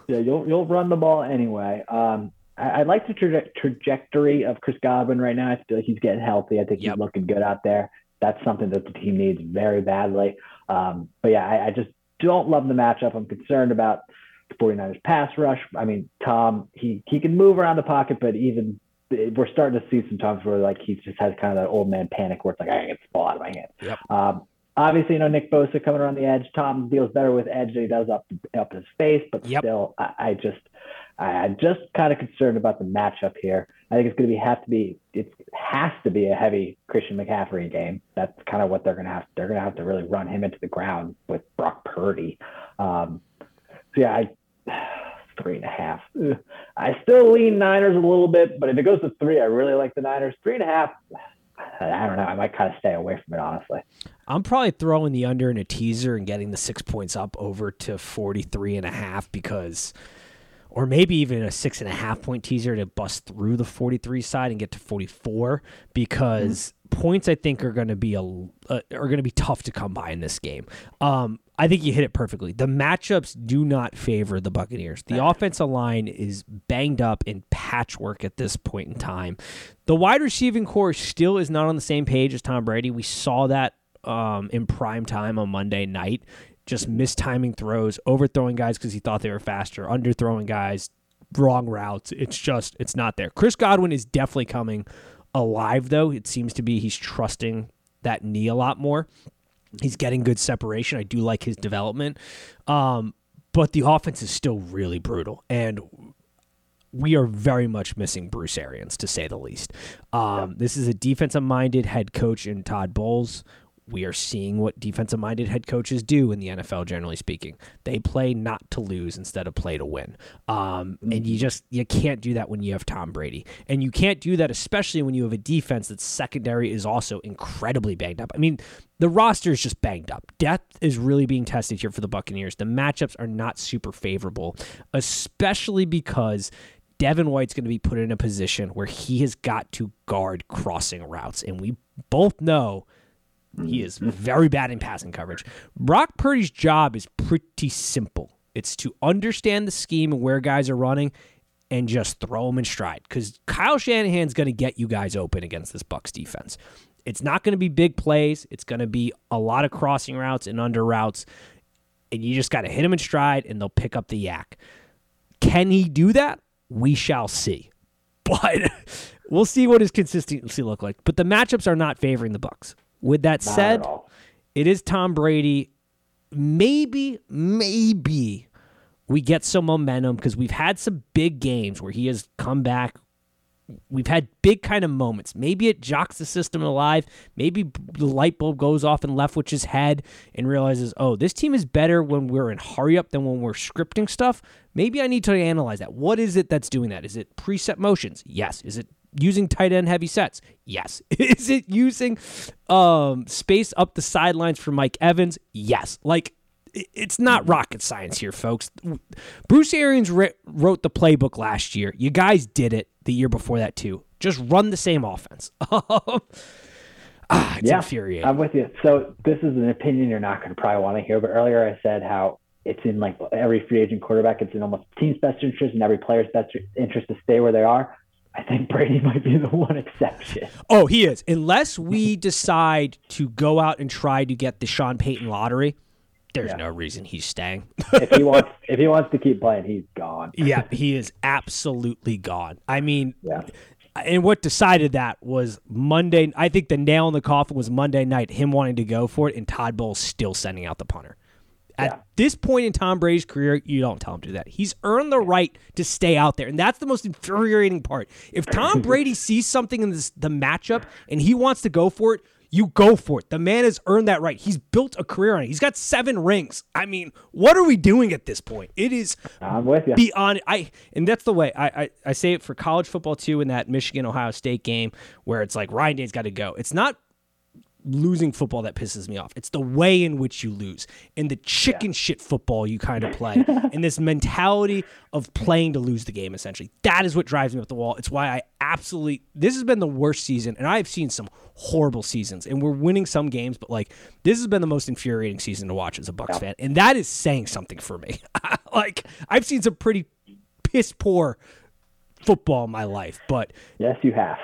[SPEAKER 2] Yeah, you'll you'll run the ball anyway. Um, I, I like the traje- trajectory of Chris Godwin right now. I feel like he's getting healthy. I think yep. he's looking good out there. That's something that the team needs very badly. Um, but yeah, I, I just don't love the matchup. I'm concerned about the 49ers pass rush. I mean, Tom, he, he can move around the pocket, but even we're starting to see some times where like he just has kind of that old man panic where it's like I can get the ball out of my hand.
[SPEAKER 1] Yep.
[SPEAKER 2] Um, obviously, you know Nick Bosa coming around the edge. Tom deals better with edge than he does up up his face, but yep. still, I, I just I'm just kind of concerned about the matchup here. I think it's going to be have to be it has to be a heavy Christian McCaffrey game. That's kind of what they're going to have. They're going to have to really run him into the ground with Brock Purdy. Um, so yeah, I [SIGHS] three and a half. [SIGHS] I still lean Niners a little bit, but if it goes to three, I really like the Niners. Three and a half. [SIGHS] I don't know. I might kind of stay away from it, honestly.
[SPEAKER 1] I'm probably throwing the under in a teaser and getting the six points up over to 43 and a half because – or maybe even a six and a half point teaser to bust through the 43 side and get to 44 because mm-hmm. points I think are going to be a uh, are going to be tough to come by in this game. Um, I think you hit it perfectly. The matchups do not favor the Buccaneers. The offensive line is banged up in patchwork at this point in time. The wide receiving core still is not on the same page as Tom Brady. We saw that um, in prime time on Monday night just mistiming throws, overthrowing guys because he thought they were faster, underthrowing guys, wrong routes. It's just, it's not there. Chris Godwin is definitely coming alive, though. It seems to be he's trusting that knee a lot more. He's getting good separation. I do like his development. Um, but the offense is still really brutal. And we are very much missing Bruce Arians, to say the least. Um, This is a defensive minded head coach in Todd Bowles we are seeing what defensive minded head coaches do in the NFL, generally speaking. They play not to lose instead of play to win. Um, and you just you can't do that when you have Tom Brady, and you can't do that especially when you have a defense that's secondary is also incredibly banged up. I mean, the roster is just banged up. Depth is really being tested here for the Buccaneers. The matchups are not super favorable, especially because Devin White's going to be put in a position where he has got to guard crossing routes. And we both know he mm-hmm. is mm-hmm. very bad in passing coverage. Brock Purdy's job is pretty simple it's to understand the scheme and where guys are running and just throw them in stride because Kyle Shanahan's going to get you guys open against this Bucks defense. It's not going to be big plays. It's going to be a lot of crossing routes and under routes. And you just got to hit them in stride and they'll pick up the YAC. Can he do that? We shall see. [LAUGHS] But we'll see what his consistency look like. But the matchups are not favoring the Bucks. With that
[SPEAKER 2] Not
[SPEAKER 1] said, it is Tom Brady. Maybe, maybe we get some momentum because we've had some big games where he has come back. We've had big kind of moments. Maybe it jocks the system alive. Maybe the light bulb goes off in Leftwich's head and realizes, oh, this team is better when we're in hurry up than when we're scripting stuff. Maybe I need to analyze that. What is it that's doing that? Is it preset motions? Yes. Is it using tight end heavy sets? Yes. [LAUGHS] Is it using um, space up the sidelines for Mike Evans? Yes. Like it's not rocket science here, folks. Bruce Arians ri- wrote the playbook last year. You guys did it the year before that too. Just run the same offense. [LAUGHS] ah, it's
[SPEAKER 2] Yeah,
[SPEAKER 1] infuriating.
[SPEAKER 2] I'm with you. So this is an opinion you're not going to probably want to hear, but earlier I said how it's in like every free agent quarterback, it's in almost team's best interest and every player's best interest to stay where they are. I think Brady might be the one exception.
[SPEAKER 1] Oh, he is. Unless we decide to go out and try to get the Sean Payton lottery, there's
[SPEAKER 2] Yeah.
[SPEAKER 1] no reason he's staying. [LAUGHS]
[SPEAKER 2] if he wants, if he wants to keep playing, he's gone. [LAUGHS]
[SPEAKER 1] yeah, he is absolutely gone. I mean,
[SPEAKER 2] Yeah.
[SPEAKER 1] and what decided that was Monday. I think the nail in the coffin was Monday night, him wanting to go for it, and Todd Bowles still sending out the punter. At
[SPEAKER 2] Yeah.
[SPEAKER 1] this point in Tom Brady's career, you don't tell him to do that. He's earned the right to stay out there, and that's the most infuriating part. If Tom [LAUGHS] Brady sees something in this, the matchup and he wants to go for it, you go for it. The man has earned that right. He's built a career on it. He's got seven rings. I mean, what are we doing at this point? It is
[SPEAKER 2] I'm with you.
[SPEAKER 1] beyond I and that's the way I, I I say it for college football too in that Michigan Ohio State game where it's like Ryan Day's got to go. It's not losing football that pisses me off. It's the way in which you lose and the chicken shit football you kind of play [LAUGHS] and this mentality of playing to lose the game essentially. That is what drives me up the wall. It's why I absolutely this has been the worst season and I've seen some horrible seasons and we're winning some games but like this has been the most infuriating season to watch as a Bucks fan and that is saying something for me. [LAUGHS] like I've seen some pretty piss poor football in my life, but
[SPEAKER 2] yes, you have.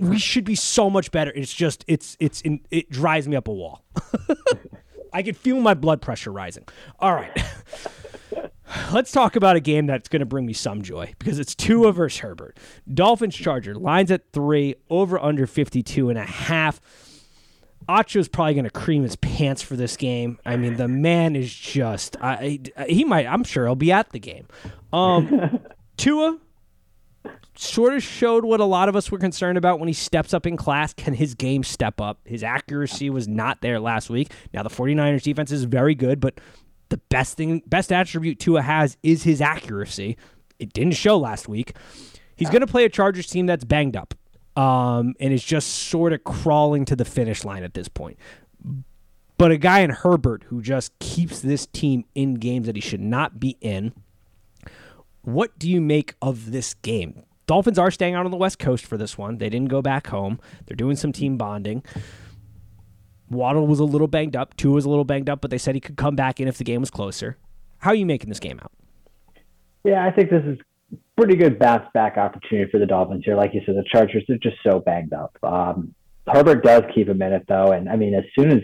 [SPEAKER 1] we should be so much better. It's just it's it's in, it drives me up a wall. [LAUGHS] I can feel my blood pressure rising. All right. [LAUGHS] Let's talk about a game that's going to bring me some joy because it's Tua versus Herbert. Dolphins Charger lines at 3 over under 52 and a half. Acho's probably going to cream his pants for this game. I mean, the man is just I, I- he might I'm sure he'll be at the game. Um [LAUGHS] Tua sort of showed what a lot of us were concerned about when he steps up in class. Can his game step up? His accuracy was not there last week. Now the 49ers defense is very good, but the best thing best attribute Tua has is his accuracy. It didn't show last week. He's going to play a Chargers team that's banged up. Um, and is just sort of crawling to the finish line at this point. But a guy in Herbert who just keeps this team in games that he should not be in. What do you make of this game? Dolphins are staying out on the West Coast for this one. They didn't go back home. They're doing some team bonding. Waddle was a little banged up. Tua was a little banged up, but they said he could come back in if the game was closer. How are you making this game out?
[SPEAKER 2] Yeah, I think this is pretty good bounce back opportunity for the Dolphins here. Like you said, the Chargers are just so banged up. Um, Herbert does keep a minute though, and I mean, as soon as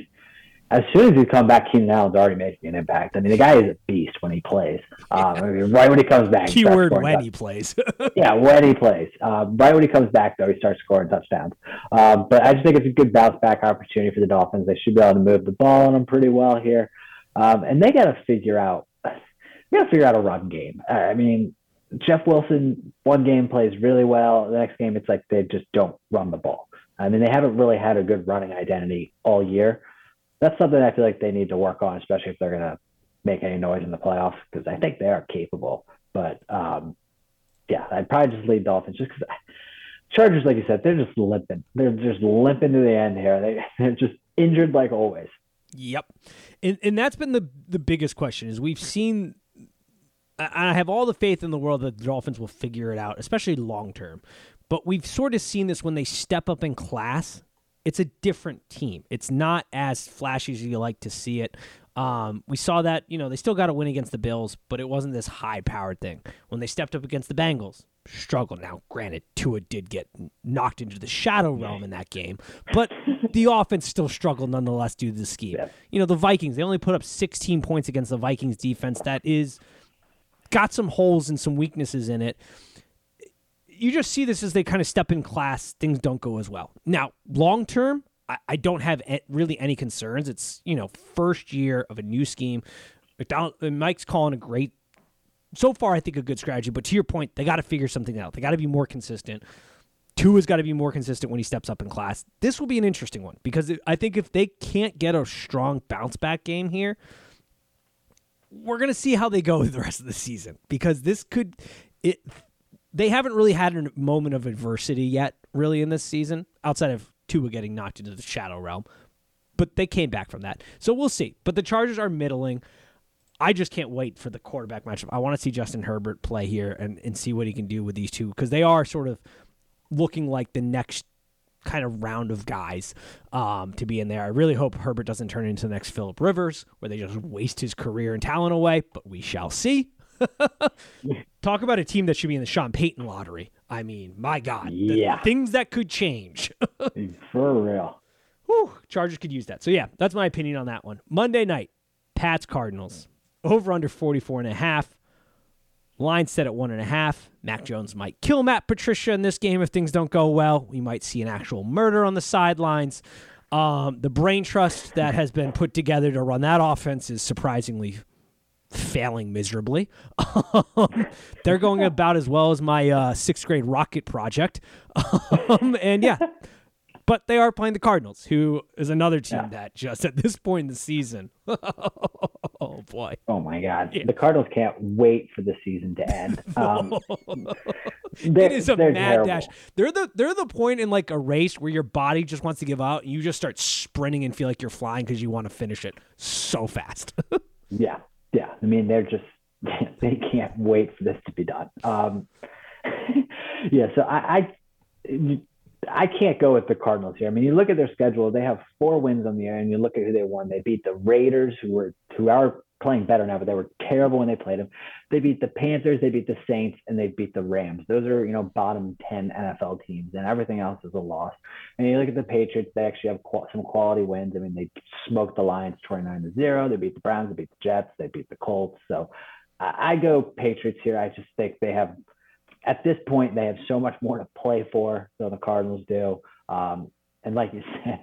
[SPEAKER 2] as soon as he's come back, Keenan Allen's already making an impact. I mean, the guy is a beast when he plays. Um, I mean, right when he comes back,
[SPEAKER 1] Keyword when
[SPEAKER 2] touchdowns.
[SPEAKER 1] he plays. [LAUGHS]
[SPEAKER 2] Yeah, when he plays. Um, right when he comes back, though, he starts scoring touchdowns. Um, but I just think it's a good bounce back opportunity for the Dolphins. They should be able to move the ball on them pretty well here, um, and they got to figure out. They got to figure out a run game. Uh, I mean, Jeff Wilson one game plays really well. The next game, it's like they just don't run the ball. I mean, they haven't really had a good running identity all year. That's something I feel like they need to work on, especially if they're going to make any noise in the playoffs, because I think they are capable. But um, yeah, I'd probably just lead Dolphins just because Chargers, like you said, they're just limping. They're just limping to the end here. They, [LAUGHS] they're just injured like always.
[SPEAKER 1] Yep, and and that's been the the biggest question is we've seen. I have all the faith in the world that the Dolphins will figure it out, especially long term. But we've sort of seen this when they step up in class. It's a different team. It's not as flashy as you like to see it. Um, we saw that, you know, they still got to win against the Bills, but it wasn't this high powered thing. When they stepped up against the Bengals, struggled. Now, granted, Tua did get knocked into the shadow realm in that game, but [LAUGHS] the offense still struggled nonetheless due to the scheme. Yeah. You know, the Vikings, they only put up 16 points against the Vikings defense that is got some holes and some weaknesses in it. You just see this as they kind of step in class, things don't go as well. Now, long term, I, I don't have really any concerns. It's, you know, first year of a new scheme. Uh, Mike's calling a great so far, I think a good strategy. But to your point, they got to figure something out. They got to be more consistent. Tua's got to be more consistent when he steps up in class. This will be an interesting one because I think if they can't get a strong bounce back game here, we're going to see how they go [LAUGHS] the rest of the season because this could it they haven't really had a moment of adversity yet really in this season outside of Tua getting knocked into the shadow realm but they came back from that so we'll see but the Chargers are middling I just can't wait for the quarterback matchup. I want to see Justin Herbert play here and, and see what he can do with these two because they are sort of looking like the next kind of round of guys um, to be in there. I really hope Herbert doesn't turn into the next Philip Rivers where they just waste his career and talent away, but we shall see. [LAUGHS] Talk about a team that should be in the Sean Payton lottery. I mean, my God,
[SPEAKER 2] yeah.
[SPEAKER 1] things that could change. [LAUGHS]
[SPEAKER 2] For real.
[SPEAKER 1] Whew, Chargers could use that. So yeah, that's my opinion on that one. Monday night, Pats Cardinals. Over under 44 and a half. Line set at one and a half. Mac Jones might kill Matt Patricia in this game if things don't go well. We might see an actual murder on the sidelines. Um, the brain trust that has been put together to run that offense is surprisingly failing miserably. Um, they're going [LAUGHS] about as well as my uh, sixth grade rocket project. Um, and yeah, but they are playing the Cardinals, who is another team yeah. that just at this point in the season. [LAUGHS] oh boy!
[SPEAKER 2] Oh my God! Yeah. The Cardinals can't wait for the season to end. Um, [LAUGHS]
[SPEAKER 1] it is a mad terrible. dash. They're the they're the point in like a race where your body just wants to give out, and you just start sprinting and feel like you're flying because you want to finish it so fast.
[SPEAKER 2] yeah, yeah. I mean, they're just [LAUGHS] they can't wait for this to be done. Um, [LAUGHS] yeah. So I, I I can't go with the Cardinals here. I mean, you look at their schedule; they have four wins on the air, and you look at who they won. They beat the Raiders, who were who are playing better now, but they were terrible when they played them. They beat the Panthers, they beat the Saints, and they beat the Rams. Those are you know bottom ten NFL teams, and everything else is a loss. And you look at the Patriots; they actually have some quality wins. I mean, they smoked the Lions twenty nine to zero. They beat the Browns, they beat the Jets, they beat the Colts. So I, I go Patriots here. I just think they have at this point, they have so much more to play for than the Cardinals do. Um, and like you [LAUGHS] said,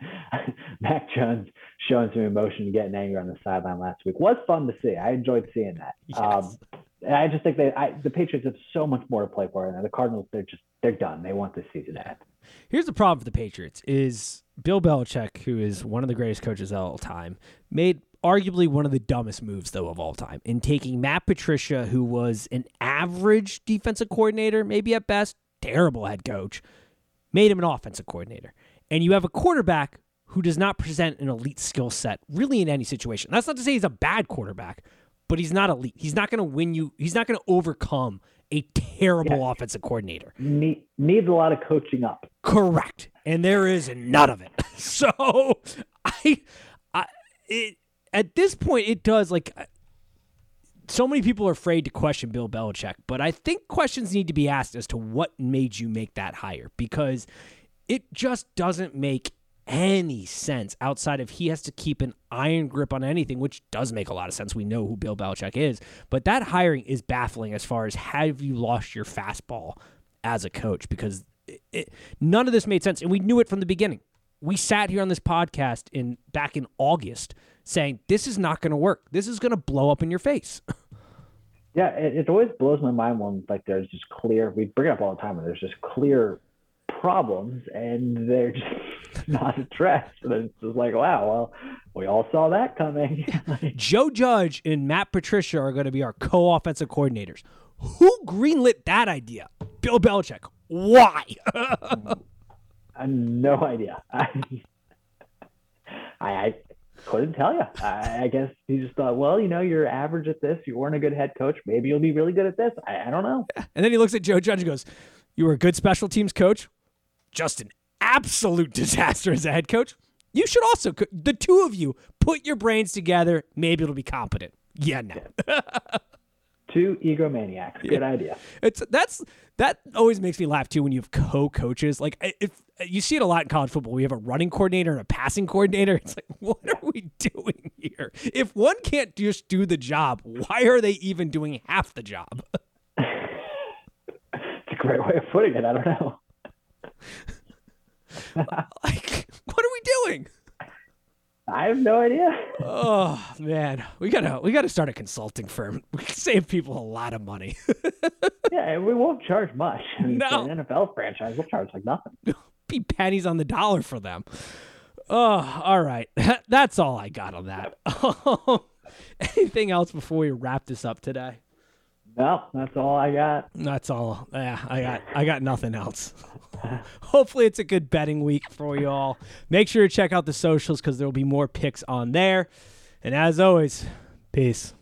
[SPEAKER 2] Mac Jones showing some emotion and getting angry on the sideline last week was fun to see. I enjoyed seeing that. Yes. Um, and I just think that I, the Patriots have so much more to play for, and the Cardinals they're just they're done. They want this season to end.
[SPEAKER 1] Here's the problem for the Patriots: is Bill Belichick, who is one of the greatest coaches of all time, made arguably one of the dumbest moves though of all time in taking Matt Patricia, who was an average defensive coordinator, maybe at best, terrible head coach, made him an offensive coordinator. And you have a quarterback who does not present an elite skill set really in any situation. That's not to say he's a bad quarterback, but he's not elite. He's not going to win you. He's not going to overcome a terrible yeah. offensive coordinator.
[SPEAKER 2] Need, needs a lot of coaching up.
[SPEAKER 1] Correct. And there is none of it. [LAUGHS] So I, I, it, at this point, it does like uh, so many people are afraid to question Bill Belichick, but I think questions need to be asked as to what made you make that hire because it just doesn't make any sense outside of he has to keep an iron grip on anything, which does make a lot of sense. We know who Bill Belichick is, but that hiring is baffling as far as have you lost your fastball as a coach because it, it, none of this made sense, and we knew it from the beginning. We sat here on this podcast in back in August saying this is not going to work. This is going to blow up in your face. [LAUGHS]
[SPEAKER 2] yeah, it, it, always blows my mind when like there's just clear. We bring it up all the time. When there's just clear problems, and they're just [LAUGHS] not addressed. And it's just like, wow, well, we all saw that coming. [LAUGHS]
[SPEAKER 1] Joe Judge and Matt Patricia are going to be our co-offensive coordinators. Who greenlit that idea? Bill Belichick. Why? [LAUGHS]
[SPEAKER 2] I have no idea. I, I, I couldn't tell you. I, I, guess he just thought, well, you know, you're average at this. You weren't a good head coach. Maybe you'll be really good at this. I, I don't know.
[SPEAKER 1] And then he looks at Joe Judge and goes, "You were a good special teams coach, just an absolute [LAUGHS] disaster as a head coach. You should also, the two of you, put your brains together. Maybe it'll be competent. Yeah, no. [LAUGHS]
[SPEAKER 2] two egomaniacs. Good yeah. idea.
[SPEAKER 1] It's that's that always makes me laugh too when you have co-coaches. Like if you see it a lot in college football, we have a running coordinator and a passing coordinator. It's like, what are we [LAUGHS] doing here? If one can't just do the job, why are they even doing half the job?
[SPEAKER 2] it's a great way of putting it. I don't know. [LAUGHS]
[SPEAKER 1] like, what are we doing?
[SPEAKER 2] I have no idea.
[SPEAKER 1] oh man, we gotta we gotta start a consulting firm. We can save people a lot of money. [LAUGHS]
[SPEAKER 2] yeah, and we won't charge much.
[SPEAKER 1] No.
[SPEAKER 2] For an NFL franchise, we'll charge like nothing. [LAUGHS]
[SPEAKER 1] Be pennies on the dollar for them. Oh, all right. That's all I got on that. Anything else before we wrap this up today?
[SPEAKER 2] No, that's all I got.
[SPEAKER 1] That's all. Yeah, I got I got nothing else. [LAUGHS] Hopefully it's a good betting week for you all. Make sure to check out the socials because there will be more picks on there. And as always, peace.